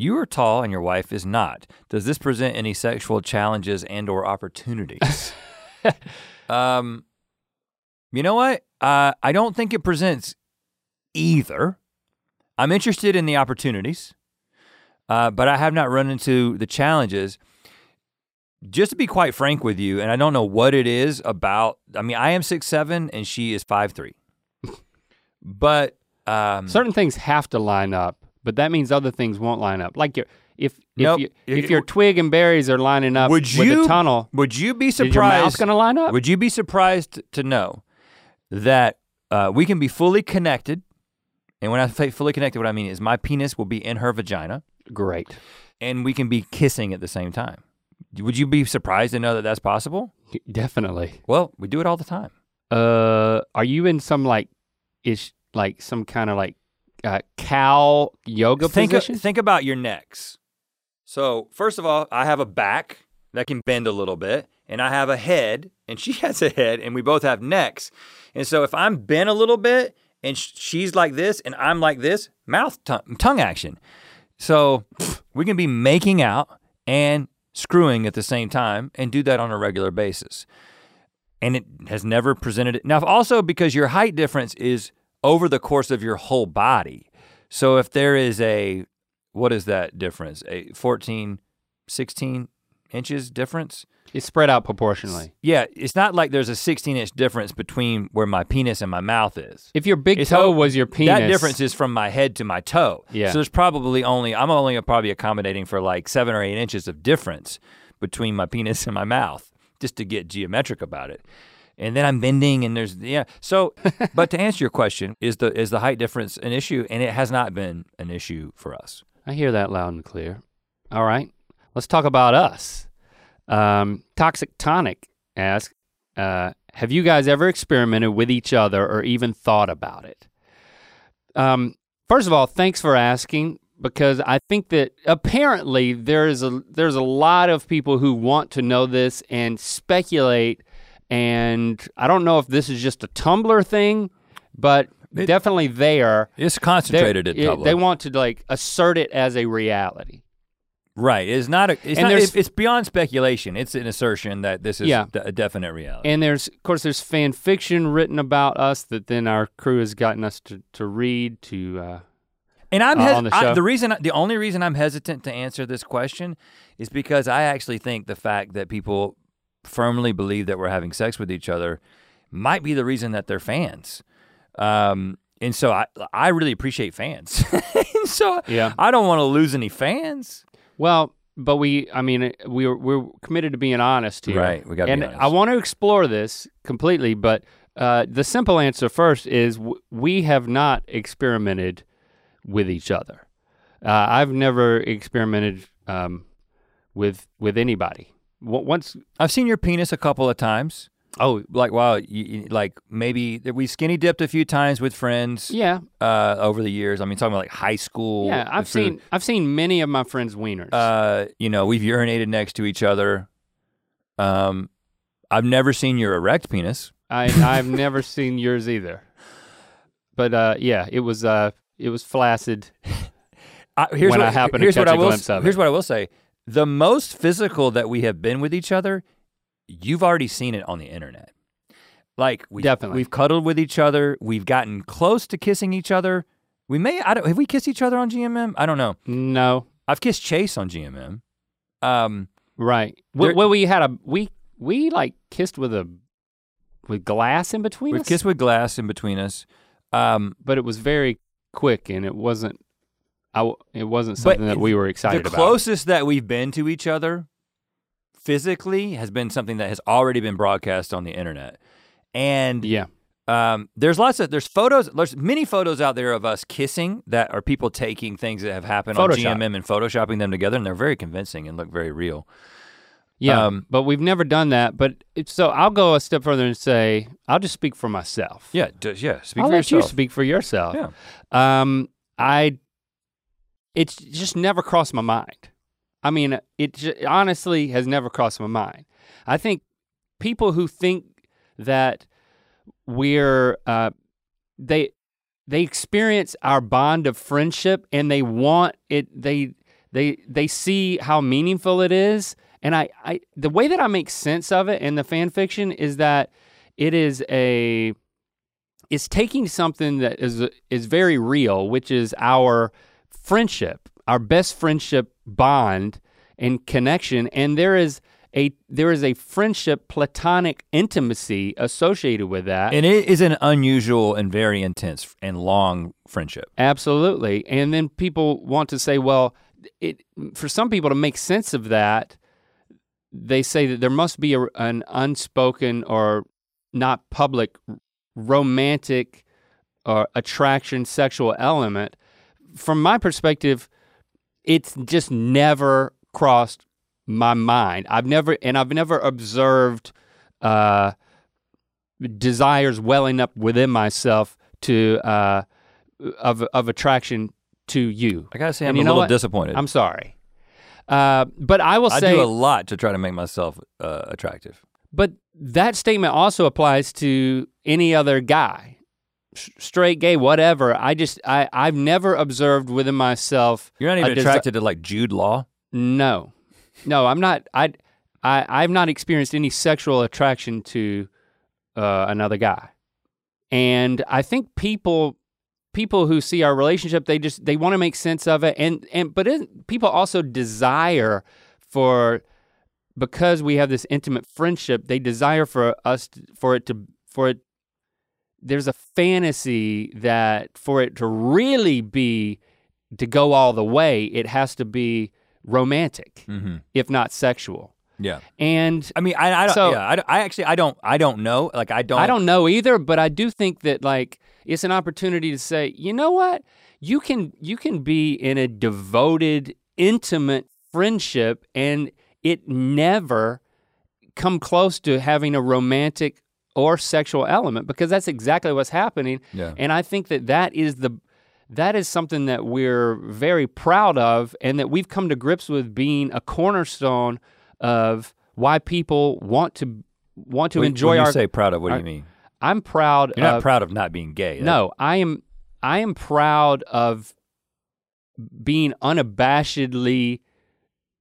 You are tall and your wife is not. Does this present any sexual challenges and or opportunities? (laughs) um, you know what? Uh, I don't think it presents either. I'm interested in the opportunities, uh, but I have not run into the challenges. Just to be quite frank with you, and I don't know what it is about. I mean, I am six seven and she is five three. (laughs) But um, Certain things have to line up, but that means other things won't line up. Like your if if, Nope. you, if your twig and berries are lining up would with you a tunnel, Would you be is your mouth surprised? gonna line up? Would you be surprised to know that uh, we can be fully connected? And when I say fully connected, what I mean is my penis will be in her vagina, Great. and we can be kissing at the same time. Would you be surprised to know that that's possible? Definitely. Well, we do it all the time. Uh, are you in some like ish like some kind of like uh, cow yoga think, position? think about your necks. So first of all, I have a back that can bend a little bit, and I have a head, and she (laughs) has a head, and we both have necks. And so if I'm bent a little bit and sh- she's like this and I'm like this, mouth tongue, tongue action. So (sniffs) we can be making out and screwing at the same time and do that on a regular basis. And it has never presented it. Now, also because your height difference is over the course of your whole body. So if there is a, what is that difference? A 14, 16 inches difference? It's spread out proportionally. Yeah, it's not like there's a 16 inch difference between where my penis and my mouth is. If your big It's toe was your penis, That difference is from my head to my toe. Yeah. So there's probably only, I'm only probably accommodating for like seven or eight inches of difference between my penis and my mouth, just to get geometric about it. And then I'm bending and there's, yeah. So, (laughs) but to answer your question, is the, is the height difference an issue? And it has not been an issue for us. I hear that loud and clear. All right, let's talk about us. Um, Toxic Tonic asks, uh, have you guys ever experimented with each other or even thought about it? Um, first of all, thanks for asking because I think that apparently there is a there's a lot of people who want to know this and speculate, and I don't know if this is just a Tumblr thing, but It- definitely there. It's concentrated at it- Tumblr. They want to like assert it as a reality. Right. It's not a. It's, And not, there's- it's, beyond speculation. It's an assertion that this is Yeah. a definite reality. And there's, of course, there's fan fiction written about us that then our crew has gotten us to, to read. To uh, And I'm uh, the I- the reason, the only reason I'm hesitant to answer this question is because I actually think the fact that people firmly believe that we're having sex with each other might be the reason that they're fans. Um, and so I, I really appreciate fans. (laughs) and so yeah. I don't want to lose any fans. Well, but we, I mean, we're we're committed to being honest here. Right, we gotta And be honest. I want to explore this completely, but uh, the simple answer first is w- we have not experimented with each other. Uh, I've never experimented um, with with anybody. W- once, I've seen your penis a couple of times. oh Like wow, you, you- like maybe we skinny dipped a few times with friends yeah, uh, over the years. I mean, talking about like high school. yeah. I've through- seen I've seen many of my friends' wieners. Uh, you know, we've urinated next to each other. Um, I've never seen your erect penis. I I've (laughs) never seen yours either. But uh, yeah, it was uh, it was flaccid. (laughs) I, here's When what, I happen to here's what catch will, glimpse of Here's it. what I will say: the most physical that we have been with each other, you've already seen it on the internet. Like we Definitely. we've cuddled with each other. We've gotten close to kissing each other. We may. I don't. Have we kissed each other on GMM? I don't know. No, I've kissed Chase on GMM. Um, right. Well, well, we had a we we like kissed with a with glass in between we've us, kissed with glass in between us. Um, but it was very quick and it wasn't. I w- it wasn't But something that we were excited the about. The closest that we've been to each other physically has been something that has already been broadcast on the internet. And Yeah. um, there's lots of there's photos, there's many photos out there of us kissing that are people taking things that have happened Photoshop. on GMM and photoshopping them together, and they're very convincing and look very real. Yeah, Um, but we've never done that. But it's, so I'll go a step further and say I'll just speak for myself. Yeah, d- yeah. Speak I'll for let yourself. you speak for yourself. Yeah. Um, I, it's just never crossed my mind. I mean, it j- honestly has never crossed my mind. I think people who think that we're, uh, they, they experience our bond of friendship and they want it. They, they, they see how meaningful it is. And I, I, the way that I make sense of it in the fan fiction is that it is a, is taking something that is is very real, which is our friendship, our best friendship bond and connection, and there is a there is a friendship platonic intimacy associated with that. And it is an unusual and very intense and long friendship. Absolutely. And then people want to say, well, it for some people to make sense of that, they say that there must be a, an unspoken or not public romantic or attraction sexual element. From my perspective, it's just never crossed my mind. I've never and I've never observed uh, desires welling up within myself to uh, of of attraction to you. I gotta say, I'm a little what? disappointed. I'm sorry, uh, but I will I say, I do a lot to try to make myself uh, attractive. but that statement also applies to any other guy. Straight, gay, whatever. I just I I've never observed within myself. You're not even attracted to like Jude Law. No, no, I'm not. I I I've not experienced any sexual attraction to uh, another guy, and I think people people who see our relationship they just they want to make sense of it, and and but it, people also desire for because we have this intimate friendship, they desire for us to, for it to for it. There's a fantasy that for it to really be to go all the way, it has to be romantic, Mm-hmm. if not sexual. Yeah. And I mean, I, I don't. So- yeah, I, don't- I actually, I don't, I don't know. Like, I don't. I don't know either, but I do think that like it's an opportunity to say, you know what? You can you can be in a devoted, intimate friendship and it never come close to having a romantic or sexual element because that's exactly what's happening. Yeah. And I think that that is the that is something that we're very proud of and that we've come to grips with being a cornerstone of why people want to want to When- enjoy when you our say proud of. What do you mean? I'm proud You're not of proud of not being gay. That- No, I am I am proud of being unabashedly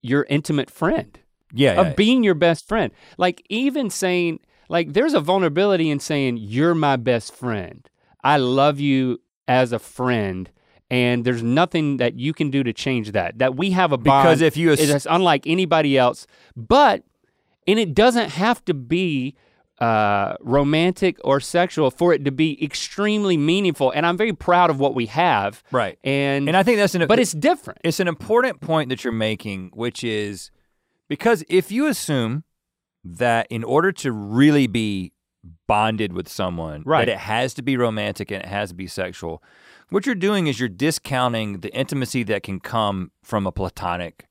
your intimate friend. Yeah. yeah. Of being your best friend. Like even saying like there's a vulnerability in saying you're my best friend. I love you as a friend and there's nothing that you can do to change that. That we have a bond Because if you ass- it is unlike anybody else. But and it doesn't have to be uh, romantic or sexual for it to be extremely meaningful. And I'm very proud of what we have. Right. And And I think that's an. but it's different. it's an important point that you're making, which is because if you assume that in order to really be bonded with someone, Right. that it has to be romantic and it has to be sexual, what you're doing is you're discounting the intimacy that can come from a platonic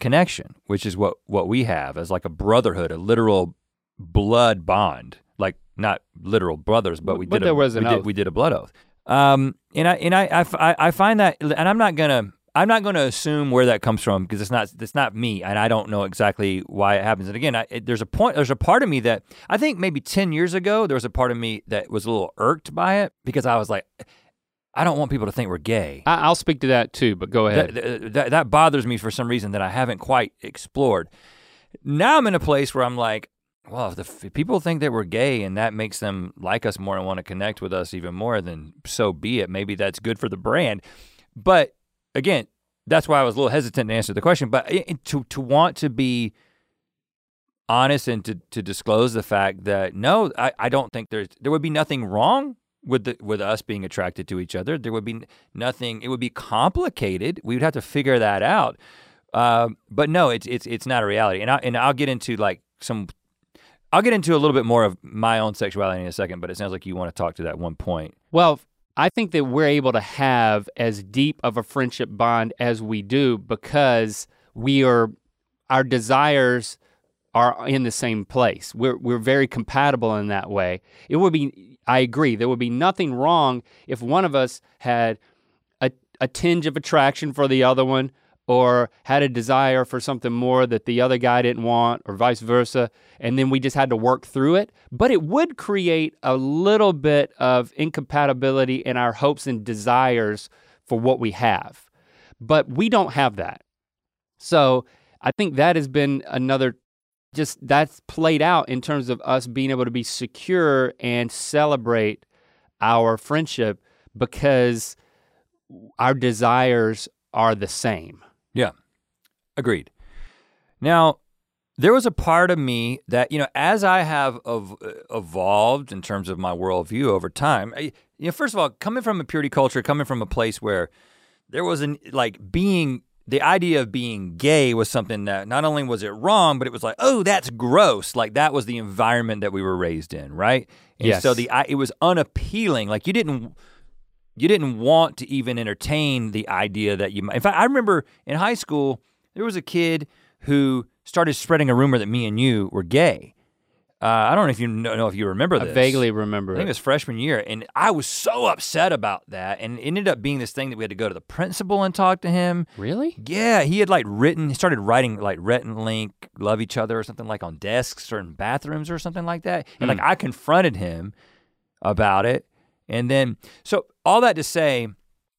connection, which is what what we have as like a brotherhood, a literal blood bond. Like not literal brothers, but we But did. there a, was an we did- we did a blood oath. Um, and I and i i find that, and I'm not gonna I'm not gonna assume where that comes from because it's not it's not me, and I don't know exactly why it happens. And again, I, it, there's a point, there's a part of me that I think maybe ten years ago there was a part of me that was a little irked by it because I was like, I don't want people to think we're gay. I, I'll speak to that too, but go ahead. That, that, that bothers me for some reason that I haven't quite explored. Now I'm in a place where I'm like, well, if, the, if people think that we're gay and that makes them like us more and want to connect with us even more, then so be it. Maybe that's good for the brand. But again, that's why I was a little hesitant to answer the question. But to to want to be honest and to to disclose the fact that no, I, I don't think there's there would be nothing wrong with the with us being attracted to each other. There would be nothing. It would be complicated. We would have to figure that out. Um, but no, it's it's it's not a reality. And I and I'll get into like some. I'll get into a little bit more of my own sexuality in a second. But it sounds like you want to talk to that one point. Well, I think that we're able to have as deep of a friendship bond as we do because we are our desires are in the same place. We're we're very compatible in that way. It would be I agree, there would be nothing wrong if one of us had a, a tinge of attraction for the other one or had a desire for something more that the other guy didn't want or vice versa and then we just had to work through it. But it would create a little bit of incompatibility in our hopes and desires for what we have. But we don't have that. So i think that has been another just that's played out in terms of us being able to be secure and celebrate our friendship because our desires are the same Yeah, agreed. Now, there was a part of me that you know, as I have ev- evolved in terms of my worldview over time. I, you know, first of all, coming from a purity culture, coming from a place where there was an like being the idea of being gay was something that not only was it wrong, but it was like, oh, that's gross. Like that was the environment that we were raised in, right? And Yes. so the I- it was unappealing. Like you didn't you didn't want to even entertain the idea that you might. In fact, I remember in high school there was a kid who started spreading a rumor that me and you were gay. Uh, I don't know if you know, know if you remember this. i vaguely remember I think it was freshman year, and I was so upset about that, and it ended up being this thing that we had to go to the principal and talk to him. really Yeah, he had like written, he started writing like Rhett and Link love each other or something like on desks or in bathrooms or something like that. And like I confronted him about it. And then, so all that to say,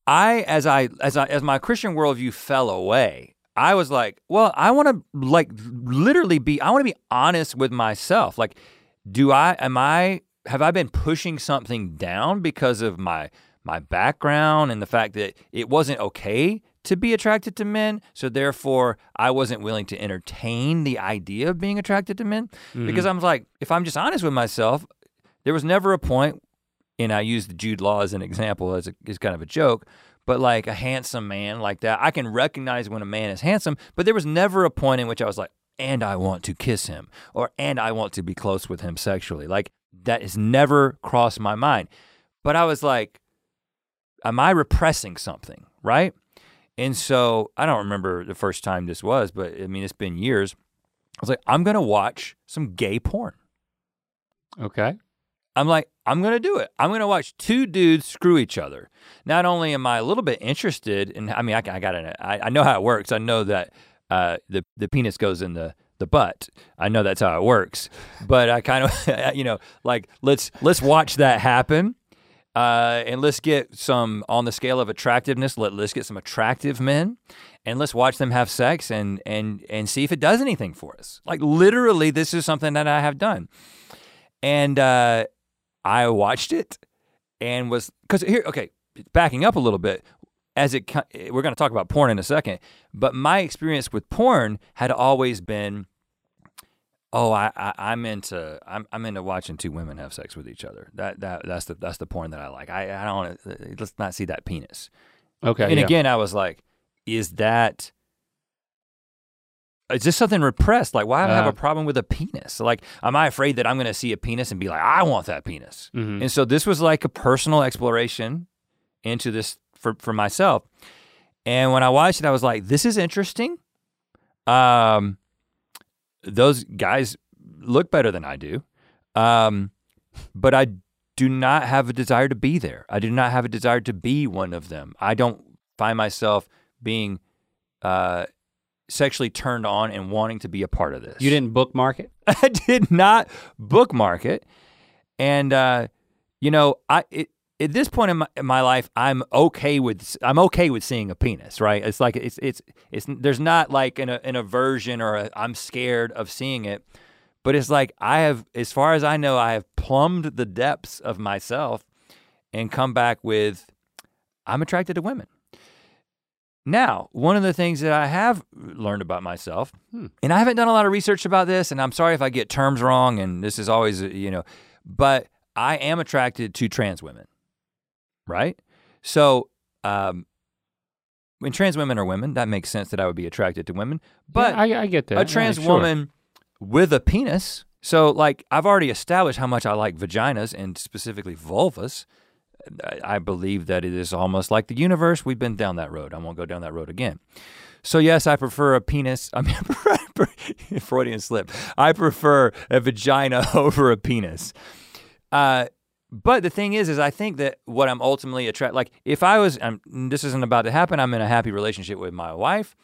I as I as I as my Christian worldview fell away, I was like, well, I want to like literally be. I want to be honest with myself. Like, do I am I have I been pushing something down because of my my background and the fact that it wasn't okay to be attracted to men, so therefore I wasn't willing to entertain the idea of being attracted to men Mm-hmm. because I was like, if I'm just honest with myself, there was never a point, and I use the Jude Law as an example as a, as kind of a joke, but like a handsome man like that, I can recognize when a man is handsome, but there was never a point in which I was like, and I want to kiss him, or and I want to be close with him sexually. Like that has never crossed my mind. But I was like, am I repressing something, right? And so I don't remember the first time this was, but I mean, it's been years. I was like, I'm gonna watch some gay porn. Okay. I'm like, I'm gonna do it. I'm gonna watch two dudes screw each other. Not only am I a little bit interested in, I mean, I, I got it. I, I know how it works. I know that uh, the the penis goes in the the butt. I know that's how it works. But I kind of, (laughs) you know, like let's let's watch that happen. Uh, and let's get some on the scale of attractiveness. Let let's get some attractive men, and let's watch them have sex and and and see if it does anything for us. Like literally, this is something that I have done, and uh, I watched it and was because here okay, backing up a little bit. As it we're going to talk about porn in a second, but my experience with porn had always been Oh, I, I I'm into I'm I'm into watching two women have sex with each other. That that that's the that's the porn that I like. I I don't want to let's not see that penis. Okay. and yeah. again, I was like, is that is this something repressed? Like, why do I have Uh. a problem with a penis? Like, am I afraid that I'm going to see a penis and be like, I want that penis? Mhm. And so this was like a personal exploration into this for for myself. And when I watched it, I was like, this is interesting. Um, those guys look better than I do. Um, but I do not have a desire to be there. I do not have a desire to be one of them. I don't find myself being uh, sexually turned on and wanting to be a part of this. You didn't bookmark it? (laughs) I did not bookmark it, and uh, you know, I it, at this point in my, in my life, I'm okay with I'm okay with seeing a penis. Right? It's like it's it's it's there's not like an, an aversion or a, I'm scared of seeing it, but it's like I have, as far as I know, I have plumbed the depths of myself and come back with I'm attracted to women. Now, one of the things that I have learned about myself, and I haven't done a lot of research about this, and I'm sorry if I get terms wrong, and this is always, uh, you know, but I am attracted to trans women, right? So, um, when trans women are women, that makes sense that I would be attracted to women. But Yeah, I, I get that. a trans Yeah, sure. woman with a penis. So, like, I've already established how much I like vaginas and specifically vulvas. I- believe that it is almost like the universe. We've been down that road. I won't go down that road again. So, yes, I prefer a penis. I mean, (laughs) Freudian slip. I prefer a vagina (laughs) over a penis. Uh, but the thing is, is I think that what I'm ultimately attracted, like if I was, I'm, this isn't about to happen. I'm in a happy relationship with my wife,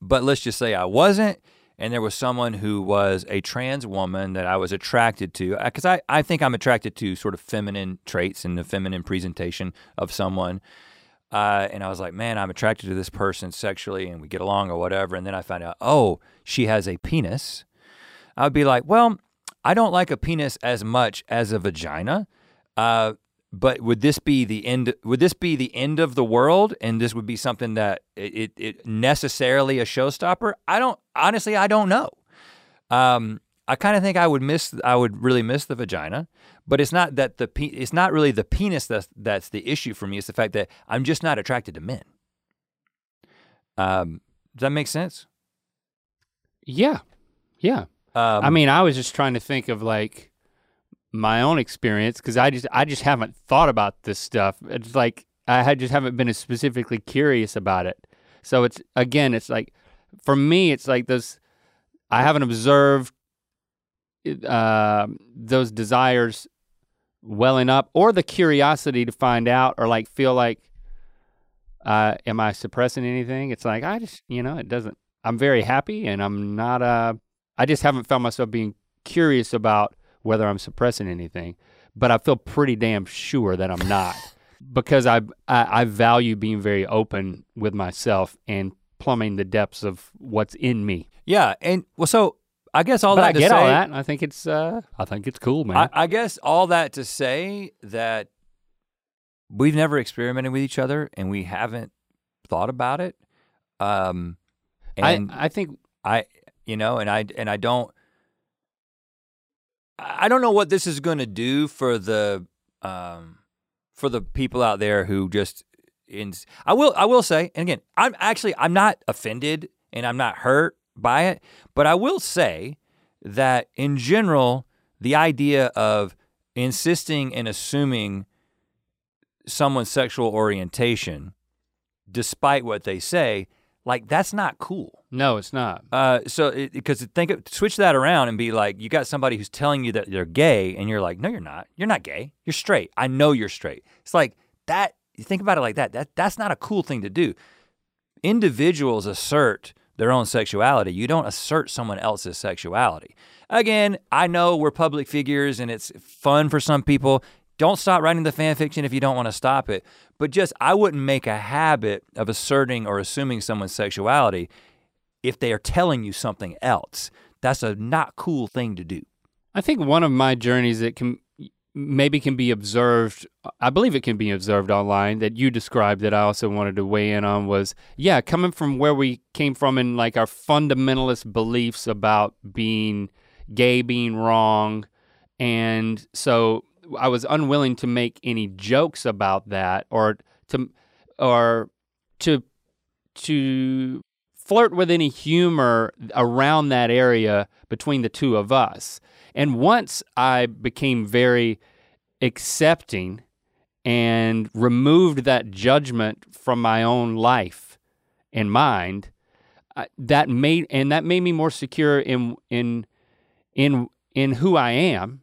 but let's just say I wasn't, and there was someone who was a trans woman that I was attracted to, because I, I think I'm attracted to sort of feminine traits and the feminine presentation of someone. Uh, and I was like, man, I'm attracted to this person sexually, and we get along or whatever. And then I find out, oh, she has a penis. I would be like, well, I don't like a penis as much as a vagina. Uh, but would this be the end? Would this be the end of the world? And this would be something that it, it, necessarily a showstopper? I don't honestly. I don't know. Um, I kind of think I would miss. I would really miss the vagina, but it's not that the pe- it's not really the penis that's that's the issue for me. It's the fact that I'm just not attracted to men. Um, does that make sense? Yeah. Yeah. Um, I mean, I was just trying to think of like my own experience because I just I just haven't thought about this stuff. It's like I just haven't been specifically curious about it. So it's again, it's like for me, it's like those I haven't observed uh, those desires welling up or the curiosity to find out or like feel like uh, am I suppressing anything? It's like I just you know it doesn't. I'm very happy and I'm not uh I just haven't found myself being curious about whether I'm suppressing anything. but I feel pretty damn sure that I'm not (laughs) because I, I I value being very open with myself and plumbing the depths of what's in me. Yeah, and well, so I guess all but that I to get say, all that. and I think it's uh, I think it's cool, man. I, I guess all that to say that we've never experimented with each other and we haven't thought about it. Um, and I, I think I, you know, and I and I don't, I don't know what this is going to do for the, um, for the people out there who just, in, I will, I will say, and again, I'm actually, I'm not offended and I'm not hurt by it, but I will say that in general, the idea of insisting and assuming someone's sexual orientation, despite what they say, like that's not cool. no, it's not. Uh, so because think of, switch that around and be like, you got somebody who's telling you that they're gay, and you're like, no, you're not. You're not gay. You're straight. I know you're straight. It's like that. You think about it like that. That that's not a cool thing to do. Individuals assert their own sexuality. You don't assert someone else's sexuality. Again, I know we're public figures and it's fun for some people. Don't stop writing the fan fiction if you don't want to stop it. But just, I wouldn't make a habit of asserting or assuming someone's sexuality if they are telling you something else. That's a not cool thing to do. I think one of my journeys that can maybe can be observed, I believe it can be observed online that you described that I also wanted to weigh in on was, yeah, coming from where we came from in like our fundamentalist beliefs about being gay being wrong. And so I was unwilling to make any jokes about that or to or to to flirt with any humor around that area between the two of us. And once I became very accepting and removed that judgment from my own life and mind, that made and that made me more secure in in in in who I am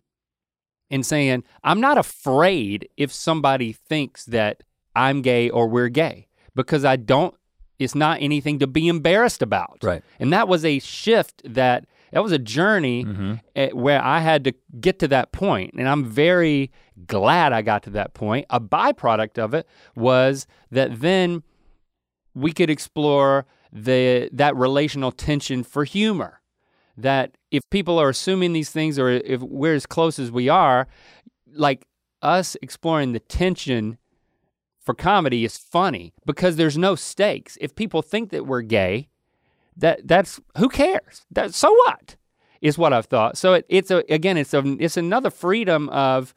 and saying I'm not afraid if somebody thinks that I'm gay or we're gay because I don't it's not anything to be embarrassed about. Right. And that was a shift that that was a journey Mm-hmm. eh, where I had to get to that point, and I'm very glad I got to that point. A byproduct of it was that then we could explore the that relational tension for humor. That if people are assuming these things, or if we're as close as we are, like us exploring the tension for comedy is funny because there's no stakes. If people think that we're gay, that that's who cares? That so what? Is what I've thought. So it, it's a again, it's a it's another freedom of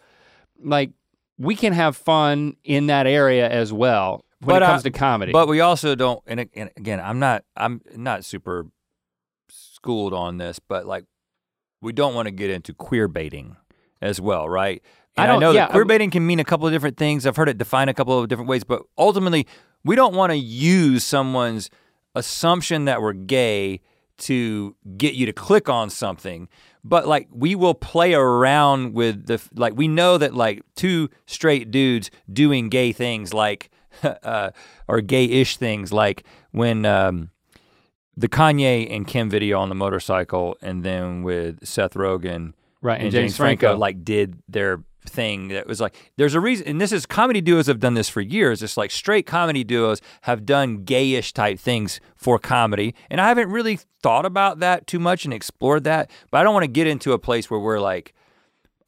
like we can have fun in that area as well when But, it uh, comes to comedy. But we also don't, and, and again, I'm not, I'm not super schooled on this, but like, we don't want to get into queer baiting as well, right? I And I, don't- know yeah, that queer baiting can mean a couple of different things. I've heard it defined a couple of different ways, but ultimately, we don't want to use someone's assumption that we're gay to get you to click on something but like we will play around with the like we know that like two straight dudes doing gay things like (laughs) uh, or gay-ish things like when um, the Kanye and Kim video on the motorcycle and then with Seth Rogen right, and, James, Franco, like did their thing that was like there's a reason and this is comedy duos have done this for years. It's like straight comedy duos have done gayish type things for comedy and i haven't really thought about that too much and explored that but i don't want to get into a place where we're like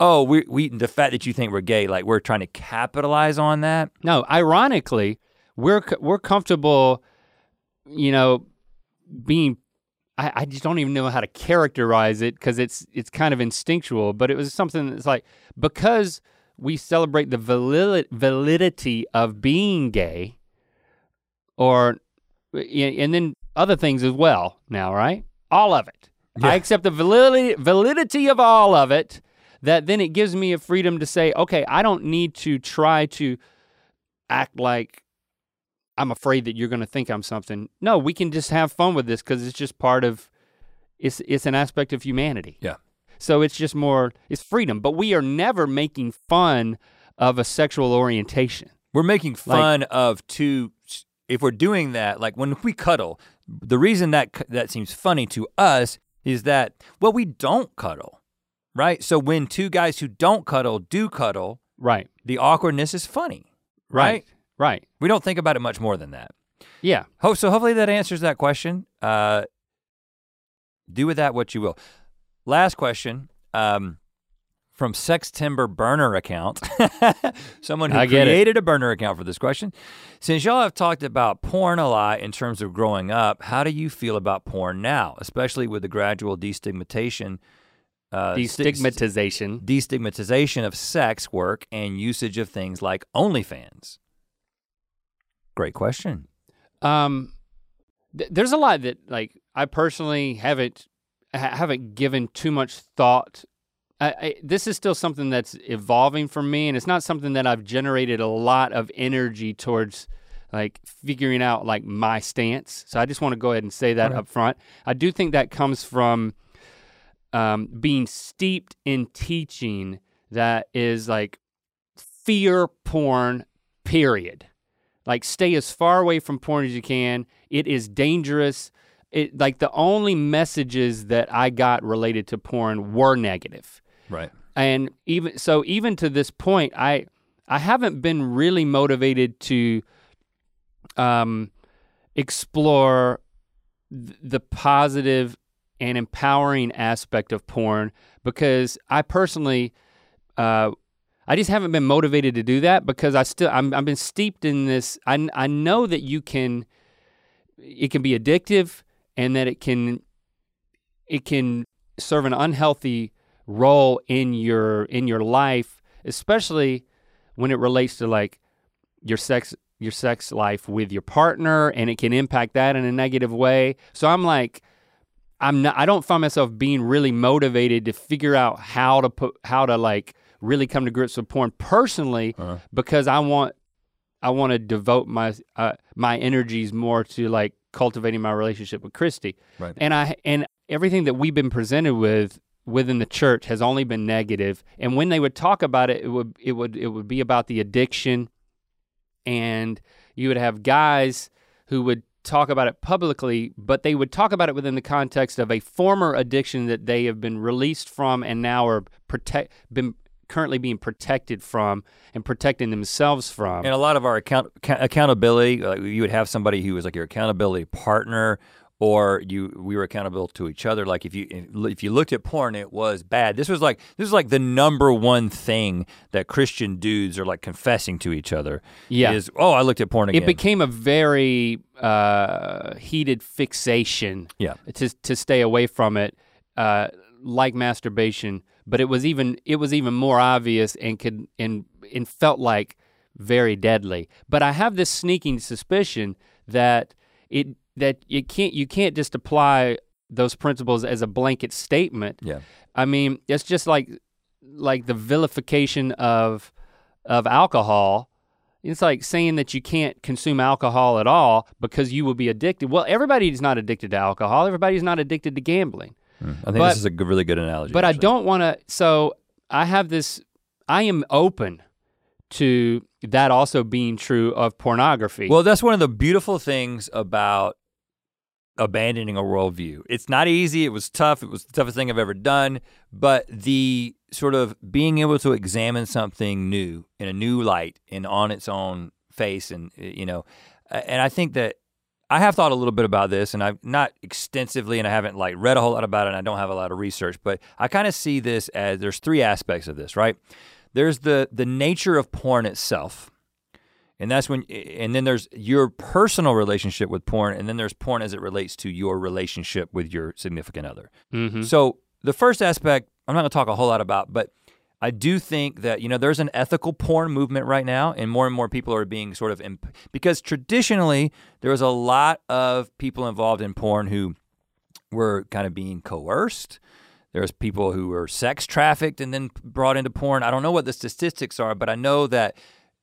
oh we, we the fact that you think we're gay like we're trying to capitalize on that. No, ironically, we're we're comfortable, you know, being. I, I just don't even know how to characterize it because it's it's kind of instinctual. But it was something that's like because we celebrate the valid, validity of being gay, or and then other things as well. Now, right? All of it. I accept the validity validity of all of it. That then it gives me a freedom to say, okay, I don't need to try to act like I'm afraid that you're going to think I'm something. No, we can just have fun with this because it's just part of it's it's an aspect of humanity. Yeah. So it's just more it's freedom, but we are never making fun of a sexual orientation. We're making fun of two. If we're doing that, like when we cuddle, the reason that that seems funny to us is that well, we don't cuddle, right? So when two guys who don't cuddle do cuddle, Right. the awkwardness is funny, Right. right? Right. We don't think about it much more than that. Yeah. Hope so. Hopefully that answers that question. Uh, do with that what you will. Last question um, from Sextember Burner account. (laughs) Someone who it. created a burner account for this question. Since y'all have talked about porn a lot in terms of growing up, how do you feel about porn now, especially with the gradual destigmatization? Uh, sti- Destigmatization. destigmatization of sex work and usage of things like OnlyFans? Great question. Um, th- there's a lot that like I personally haven't ha- haven't given too much thought. I, I, this is still something that's evolving for me, and it's not something that I've generated a lot of energy towards, like figuring out like my stance. So I just want to go ahead and say that Okay. up front. I do think that comes from um, being steeped in teaching that is like fear porn. Period like stay as far away from porn as you can. It is dangerous. It like the only messages that i got related to porn were negative. Right. and even so even to this point i i haven't been really motivated to um explore th- the positive and empowering aspect of porn because i personally uh I just haven't been motivated to do that because I still I'm I've been steeped in this. I I know that you can it can be addictive and that it can it can serve an unhealthy role in your in your life, especially when it relates to like your sex your sex life with your partner and it can impact that in a negative way. So I'm like I'm not I don't find myself being really motivated to figure out how to put how to like really come to grips with porn personally Uh-huh. because I want I want to devote my uh, my energies more to like cultivating my relationship with Christy. Right. And I and everything that we've been presented with within the church has only been negative. And when they would talk about it, it would it would it would be about the addiction and you would have guys who would talk about it publicly, but they would talk about it within the context of a former addiction that they have been released from and now are protect been currently being protected from and protecting themselves from. And a lot of our account accountability, uh, you would have somebody who was like your accountability partner, or you we were accountable to each other. Like if you if you looked at porn, it was bad. This was like this is like the number one thing that Christian dudes are like confessing to each other. Yeah. is oh I looked at porn again. it became a very uh, heated fixation yeah, to to stay away from it, uh, like masturbation. But it was even it was even more obvious and could and and felt like very deadly. But I have this sneaking suspicion that it that you can't you can't just apply those principles as a blanket statement. yeah. I mean, it's just like like the vilification of of alcohol. It's like saying that you can't consume alcohol at all because you will be addicted. Well, everybody's not addicted to alcohol. Everybody's not addicted to gambling. I think But- this is a good, really good analogy. But I don't want to. So I have this. I am open to that also being true of pornography. Well, that's one of the beautiful things about abandoning a worldview. It's not easy. It was tough. It was the toughest thing I've ever done. But the sort of being able to examine something new in a new light and on its own face, and uh, you know, and I think that I have thought a little bit about this, and I've not extensively, and I haven't like read a whole lot about it. and I don't have a lot of research, but I kind of see this as there's three aspects of this, right? There's the the nature of porn itself. And that's when, and then there's your personal relationship with porn, and then there's porn as it relates to your relationship with your significant other. Mhm. So the first aspect, I'm not gonna talk a whole lot about, but I do think that you know there's an ethical porn movement right now, and more and more people are being sort of imp- because traditionally there was a lot of people involved in porn who were kind of being coerced. There's people who were sex trafficked and then brought into porn. I don't know what the statistics are, but I know that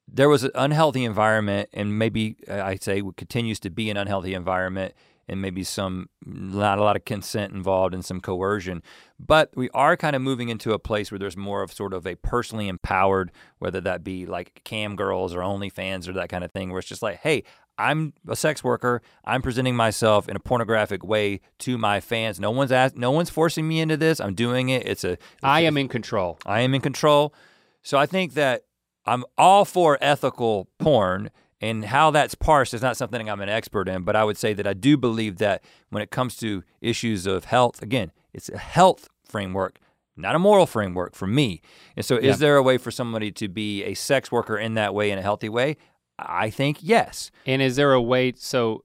there was an unhealthy environment, and maybe uh, I say continues to be an unhealthy environment and maybe some not a lot of consent involved and some coercion. But we are kind of moving into a place where there's more of sort of a personally empowered, whether that be like cam girls or OnlyFans or that kind of thing, where it's just like, hey, I'm a sex worker. I'm presenting myself in a pornographic way to my fans. No one's asked, no one's forcing me into this. I'm doing it. It's a I am in control. I am in control. So I think that I'm all for ethical porn and how that's parsed is not something I'm an expert in, but I would say that I do believe that when it comes to issues of health, again, it's a health framework, not a moral framework for me. And so, Yeah. is there a way for somebody to be a sex worker in that way, in a healthy way? I think yes. And is there a way so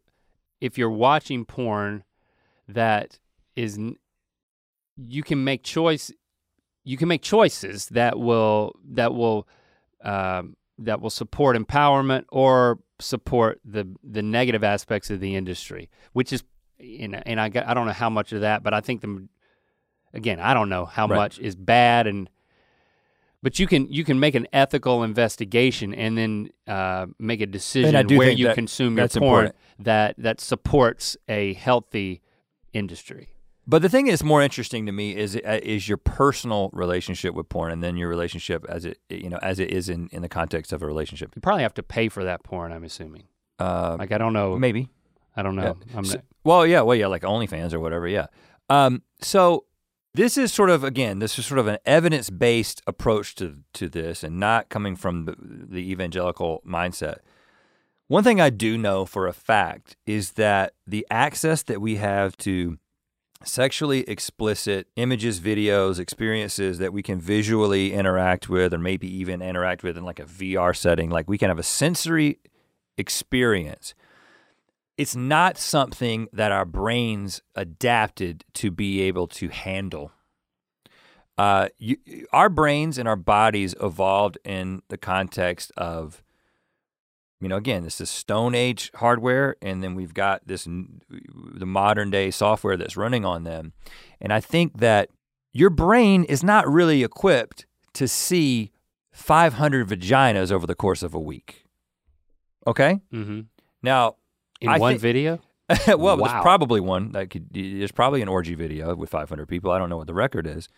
if you're watching porn that is you can make choice you can make choices that will that will um, that will support empowerment or support the the negative aspects of the industry, which is and, and I got, I don't know how much of that, but I think the again I don't know how Right. much is bad and but you can you can make an ethical investigation and then uh, make a decision where you that consume your porn important. that that supports a healthy industry. But the thing that's more interesting to me is uh, is your personal relationship with porn, and then your relationship as it you know as it is in in the context of a relationship. You probably have to pay for that porn. I'm assuming. Uh, Like I don't know. maybe. I don't know. I'm So- well, yeah, well, yeah, like OnlyFans or whatever, yeah. Um, so this is sort of again, this is sort of an evidence-based approach to to this, and not coming from the, the evangelical mindset. One thing I do know for a fact is that the access that we have to sexually explicit images, videos, experiences that we can visually interact with, or maybe even interact with in like a VR setting, like we can have a sensory experience it's not something that our brains adapted to be able to handle. Uh, you, our brains and our bodies evolved in the context of, you know, again, this is Stone Age hardware, and then we've got this the modern day software that's running on them, and I think that your brain is not really equipped to see 500 vaginas over the course of a week. Okay, hmm now In I one think- video. (laughs) well, Wow. there's probably one that could. There's probably an orgy video with 500 people. I don't know what the record is,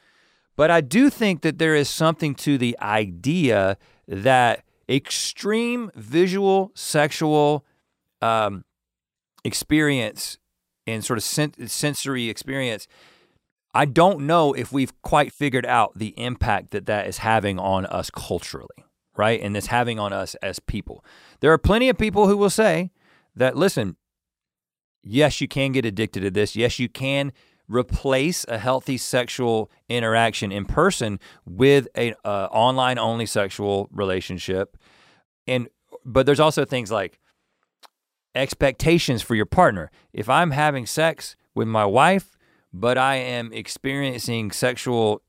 but I do think that there is something to the idea that extreme visual sexual um, experience and sort of sen- sensory experience. I don't know if we've quite figured out the impact that that is having on us culturally, right? And it's having on us as people. There are plenty of people who will say that, listen, yes, you can get addicted to this. Yes, you can replace a healthy sexual interaction in person with a online only sexual relationship. And but there's also things like expectations for your partner. If I'm having sex with my wife, but I am experiencing sexual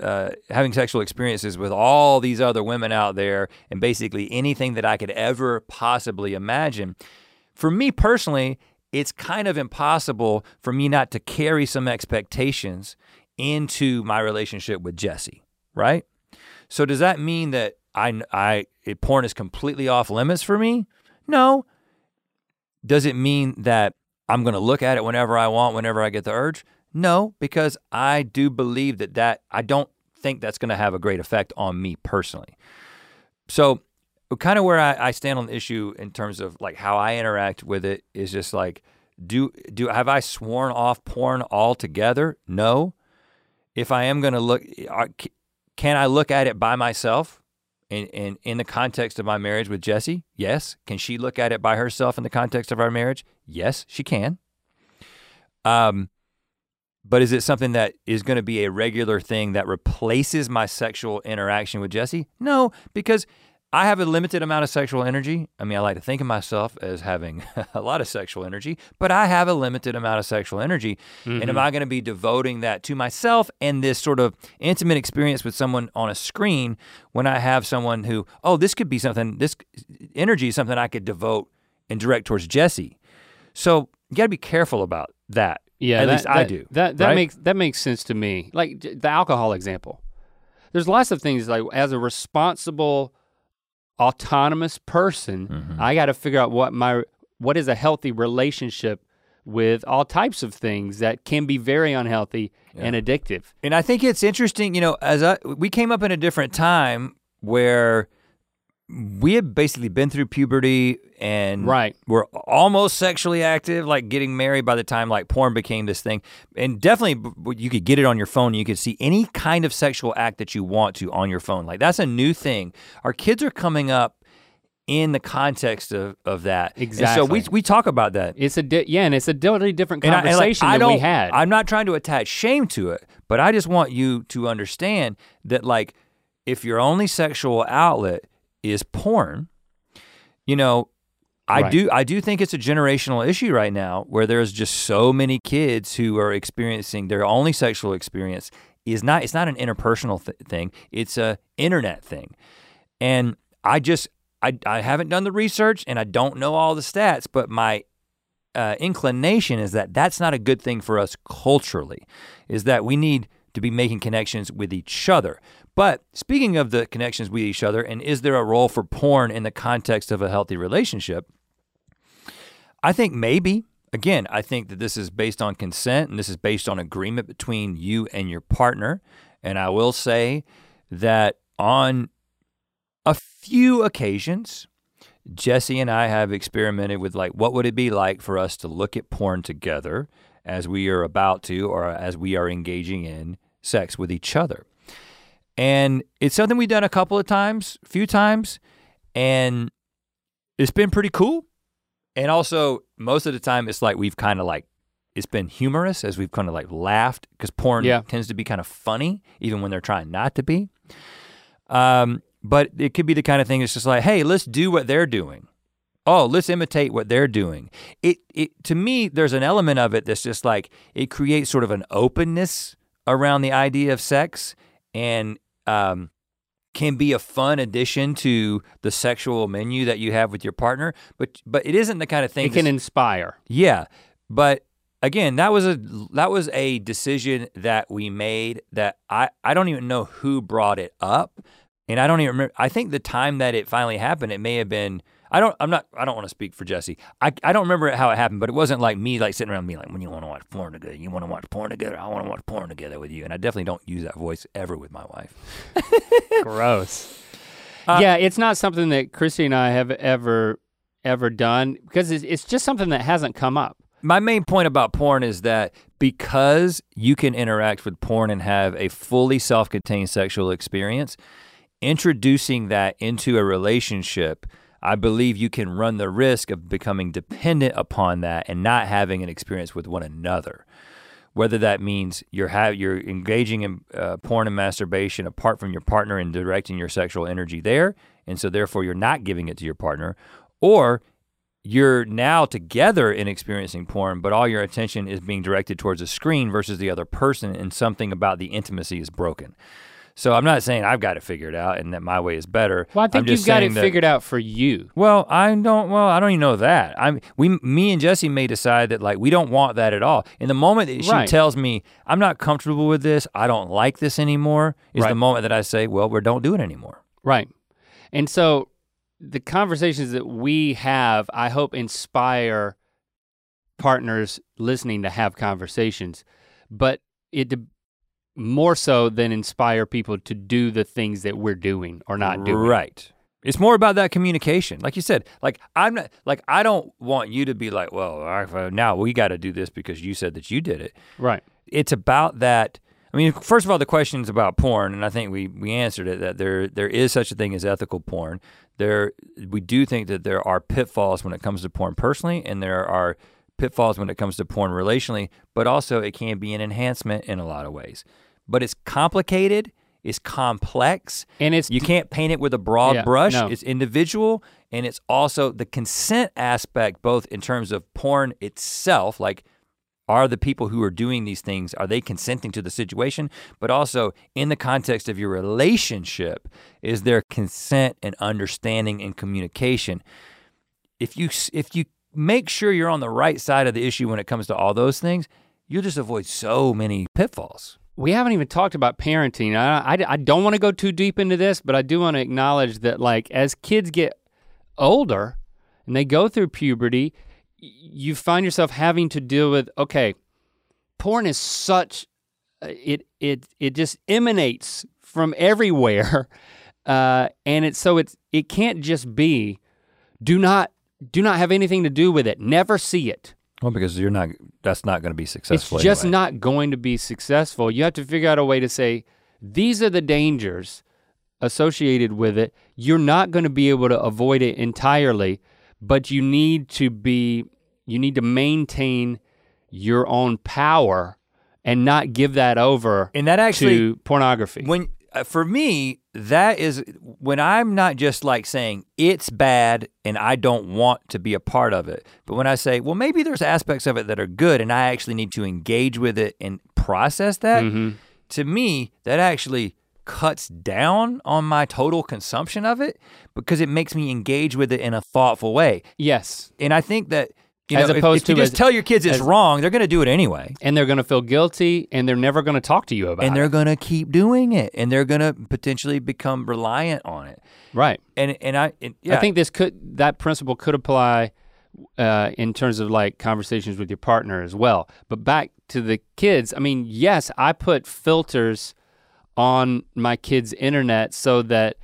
uh, having sexual experiences with all these other women out there and basically anything that I could ever possibly imagine. For me personally, it's kind of impossible for me not to carry some expectations into my relationship with Jessie, right? So does that mean that I, I it, porn is completely off limits for me? No. Does it mean that I'm going to look at it whenever I want, whenever I get the urge? No, because I do believe that that I don't think that's going to have a great effect on me personally. So, kind of where I, I stand on the issue in terms of like how I interact with it is just like, do do have I sworn off porn altogether? No. If I am going to look, can I look at it by myself? In, in in the context of my marriage with Jessie, yes. Can she look at it by herself in the context of our marriage? Yes, she can. Um, but is it something that is going to be a regular thing that replaces my sexual interaction with Jessie? No, because I have a limited amount of sexual energy. I mean, I like to think of myself as having (laughs) a lot of sexual energy, but I have a limited amount of sexual energy. And am mm-hmm. I going to be devoting that to myself and this sort of intimate experience with someone on a screen when I have someone who, oh, this could be something, this energy is something I could devote and direct towards Jessie? So you got to be careful about that. Yeah, At that- least I that- do, That that right? makes that makes sense to me. Like the alcohol example. There's lots of things like as a responsible, autonomous person, Mm-hmm. I got to figure out what my what is a healthy relationship with all types of things that can be very unhealthy and addictive. And I think it's interesting, you know, as I, we came up in a different time where we had basically been through puberty and Right. we're almost sexually active, like getting married by the time like porn became this thing. And definitely you could get it on your phone. You could see any kind of sexual act that you want to on your phone. Like that's a new thing. Our kids are coming up in the context of, of that. And so we, we talk about that. It's a di- yeah, and it's a totally different And I- and, like, conversation I we had. I'm not trying to attach shame to it, but I just want you to understand that like if your only sexual outlet is porn, you know, I Right. do I do think it's a generational issue right now where there's just so many kids who are experiencing their only sexual experience is not it's not an interpersonal th- thing, it's a internet thing. And I just I I haven't done the research and I don't know all the stats, but my uh, inclination is that that's not a good thing for us culturally, is that we need to be making connections with each other. But speaking of the connections with each other, and is there a role for porn in the context of a healthy relationship? I think maybe. Again, I think that this is based on consent and this is based on agreement between you and your partner. And I will say that on a few occasions, Jessie and I have experimented with like what would it be like for us to look at porn together as we are about to or as we are engaging in sex with each other. And it's something we've done a couple of times, a few times, and it's been pretty cool. And also most of the time it's like we've kind of like it's been humorous as we've kind of like laughed because porn Yeah. tends to be kind of funny even when they're trying not to be. Um, but it could be the kind of thing that's just like, hey, let's do what they're doing. Oh, let's imitate what they're doing. It it to me, there's an element of it that's just like it creates sort of an openness around the idea of sex and um, can be a fun addition to the sexual menu that you have with your partner. But but it isn't the kind of thing. it can inspire. yeah, but again, that was a that was a decision that we made that I I don't even know who brought it up, and I don't even remember. I think the time that it finally happened, it may have been. I don't. I'm not. I don't want to speak for Jessie. I, I don't remember how it happened, but it wasn't like me like sitting around being like, when you want to watch porn together, you want to watch porn together. I want to watch porn together with you, and I definitely don't use that voice ever with my wife. (laughs) Gross. Uh, yeah, it's not something that Christy and I have ever ever done because it's, it's just something that hasn't come up. my main point about porn is that because you can interact with porn and have a fully self-contained sexual experience, introducing that into a relationship, I believe you can run the risk of becoming dependent upon that and not having an experience with one another. Whether that means you're ha- you're engaging in uh, porn and masturbation apart from your partner and directing your sexual energy there, and so therefore you're not giving it to your partner, or you're now together in experiencing porn, but all your attention is being directed towards a screen versus the other person, and something about the intimacy is broken. So I'm not saying I've got it figured out and that my way is better. Well, I think you've got it that- figured out for you. Well, I don't. Well, I don't even know that. I'm. We, me and Jessie may decide that like we don't want that at all. In the moment that she Right. tells me I'm not comfortable with this, I don't like this anymore, is the moment that I say, well, we don't do it anymore. Right. And so the conversations that we have, I hope inspire partners listening to have conversations, but it more so than inspire people to do the things that we're doing or not doing. Right. It's more about that communication. Like you said, like I'm not like I don't want you to be like, well, all right, well, now we got to do this because you said that you did it. Right. It's about that. I mean, first of all, the question is about porn, and I think we we answered it that there there is such a thing as ethical porn. There we do think that there are pitfalls when it comes to porn personally, and there are pitfalls when it comes to porn relationally, but also it can be an enhancement in a lot of ways. But it's complicated, it's complex, And it's you can't paint it with a broad Yeah, brush. no. It's individual and it's also the consent aspect, both in terms of porn itself, like are the people who are doing these things, are they consenting to the situation? But also in the context of your relationship, is there consent and understanding and communication? If you if you make sure you're on the right side of the issue when it comes to all those things, you'll just avoid so many pitfalls. We haven't even talked about parenting. I, I, I don't want to go too deep into this, but I do want to acknowledge that like as kids get older and they go through puberty, you find yourself having to deal with okay, porn is such uh, it it it just emanates from everywhere, (laughs) uh, and it's so it's it can't just be do not do not have anything to do with it. Never see it. Well, because you're not. That's not going to be successful. It's just anyway. not going to be successful. You have to figure out a way to say, these are the dangers associated with it. You're not going to be able to avoid it entirely, but you need to be, you need to maintain your own power and not give that over And that actually, to pornography. when for me, that is when I'm not just like saying it's bad and I don't want to be a part of it, but when I say, well, maybe there's aspects of it that are good and I actually need to engage with it and process that. Mhm. To me, that actually cuts down on my total consumption of it because it makes me engage with it in a thoughtful way. yes. And I think that you As know, if- opposed if, you to just as- tell your kids it's as- wrong, they're going to do it anyway. And they're gonna feel guilty and they're never gonna talk to you about it. and they're going to keep doing it and they're going to potentially become reliant on it Right. and and i and, yeah I think this could that principle could apply uh, in terms of like conversations with your partner as well. But back to the kids, I mean, yes, I put filters on my kids' internet so that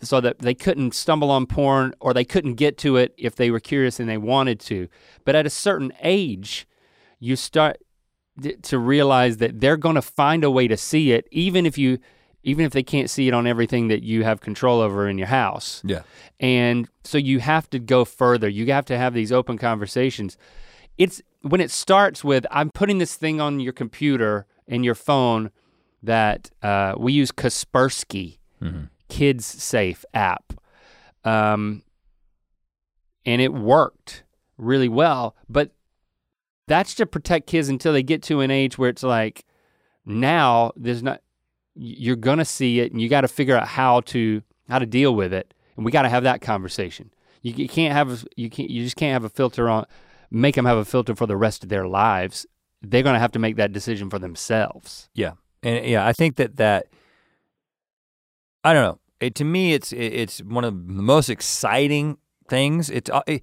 so that they couldn't stumble on porn or they couldn't get to it if they were curious and they wanted to. But at a certain age, you start to realize that they're going to find a way to see it even if you even if they can't see it on everything that you have control over in your house. yeah And so you have to go further. You have to have these open conversations. It's when it starts with I'm putting this thing on your computer and your phone that uh, we use Kaspersky Kids Safe app, um, and it worked really well. But that's to protect kids until they get to an age where it's like now there's not you're gonna see it and you got to figure out how to how to deal with it. And we got to have that conversation. You, you can't have you can't you just can't have a filter on make them have a filter for the rest of their lives. They're gonna have to make that decision for themselves. Yeah. And yeah i think that that i don't know. It, to me it's it, it's one of the most exciting things. It's uh, it,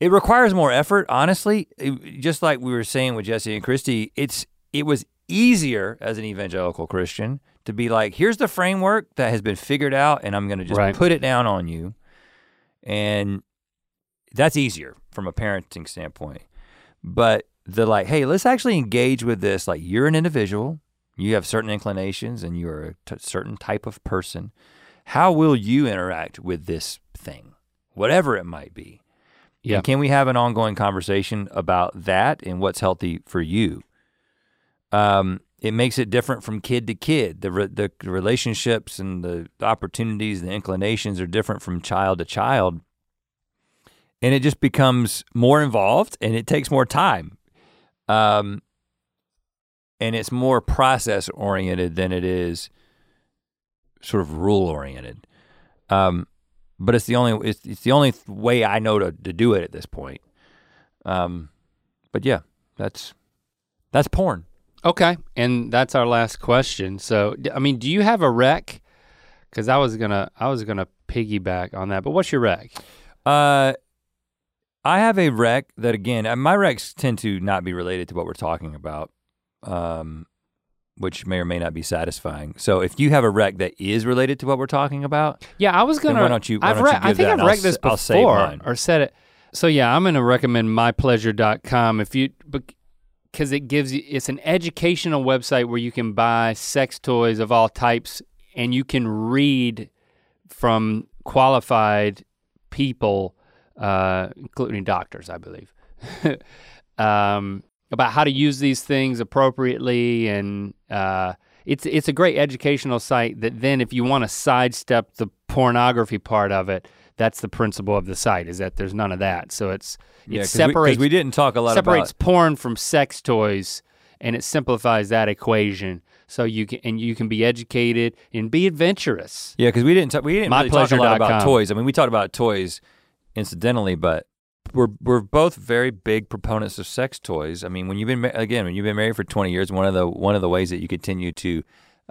it requires more effort honestly. It- just like we were saying with jessie and christy it's it was easier as an evangelical christian to be like here's the framework that has been figured out and i'm going to just Right. put it down on you. And that's easier from a parenting standpoint. But the like hey let's actually engage with this. Like you're an individual you have certain inclinations and you're a t- certain type of person how will you interact with this thing whatever it might be Yeah. and can we have an ongoing conversation about that and what's healthy for you um, it makes it different from kid to kid. The re- the relationships and the opportunities, the inclinations are different from child to child, and it just becomes more involved and it takes more time. Um, and it's more process oriented than it is sort of rule oriented. Um, but it's the only it's, it's the only way I know to, to do it at this point. Um, but yeah, that's that's porn. okay and that's our last question so I mean do you have a rec because i was gonna i was gonna piggyback on that but what's your rec Uh, I have a rec that again, uh, my recs tend to not be related to what we're talking about, um, which may or may not be satisfying. So if you have a rec that is related to what we're talking about, Yeah, I was gonna. why don't you- why I've don't you I think I've I'll this s- I'll save before or said it. So yeah, I'm gonna recommend mypleasure.com if you because it gives you it's an educational website where you can buy sex toys of all types and you can read from qualified people, uh, including doctors, I believe, (laughs) um, about how to use these things appropriately, and uh, it's it's a great educational site. That then, if you want to sidestep the pornography part of it, that's the principle of the site is that there's none of that. So it's it Yeah, 'cause we- separates We, didn't talk a lot separates about. porn from sex toys and it simplifies that equation so you can and you can be educated and be adventurous Yeah, because we didn't. Talk, we didn't really talk a lot about toys. I mean, we talked about toys incidentally, but we're we're both very big proponents of sex toys. I mean, when you've been again when you've been married for twenty years, one of the one of the ways that you continue to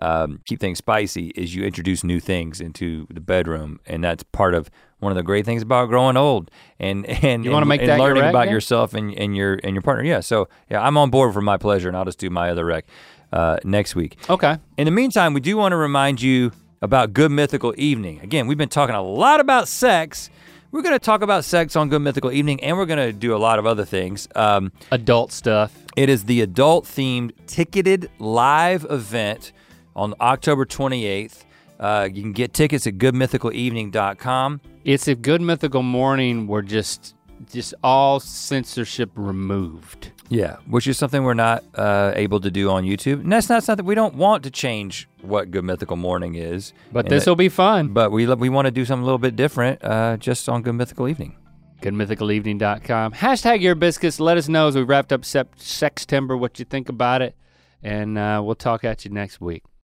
um, keep things spicy is you introduce new things into the bedroom, and that's part of one of the great things about growing old and (laughs) and You wanna make and that your learning rec, about yourself and, and your and your partner. Yeah, so yeah, I'm on board for my pleasure, and I'll just do my other rec uh, next week. Okay. In the meantime, we do want to remind you about Good Mythical Evening. Again, we've been talking a lot about sex. We're going to talk about sex on Good Mythical Evening, and we're going to do a lot of other things. Um, Adult stuff. it is the adult themed ticketed live event on October 28th. Uh, you can get tickets at goodmythicalevening.com. It's a good mythical morning where just just all censorship removed. Yeah, which is something we're not uh, able to do on YouTube. And that's not something we don't want to change what Good Mythical Morning is. But this will be fun. But we we want to do something a little bit different uh, just on Good Mythical Evening. goodmythicalevening.com. Hashtag your biscuits. Let us know as we wrapped up Sep- Sextember what you think about it. And uh, we'll talk at you next week.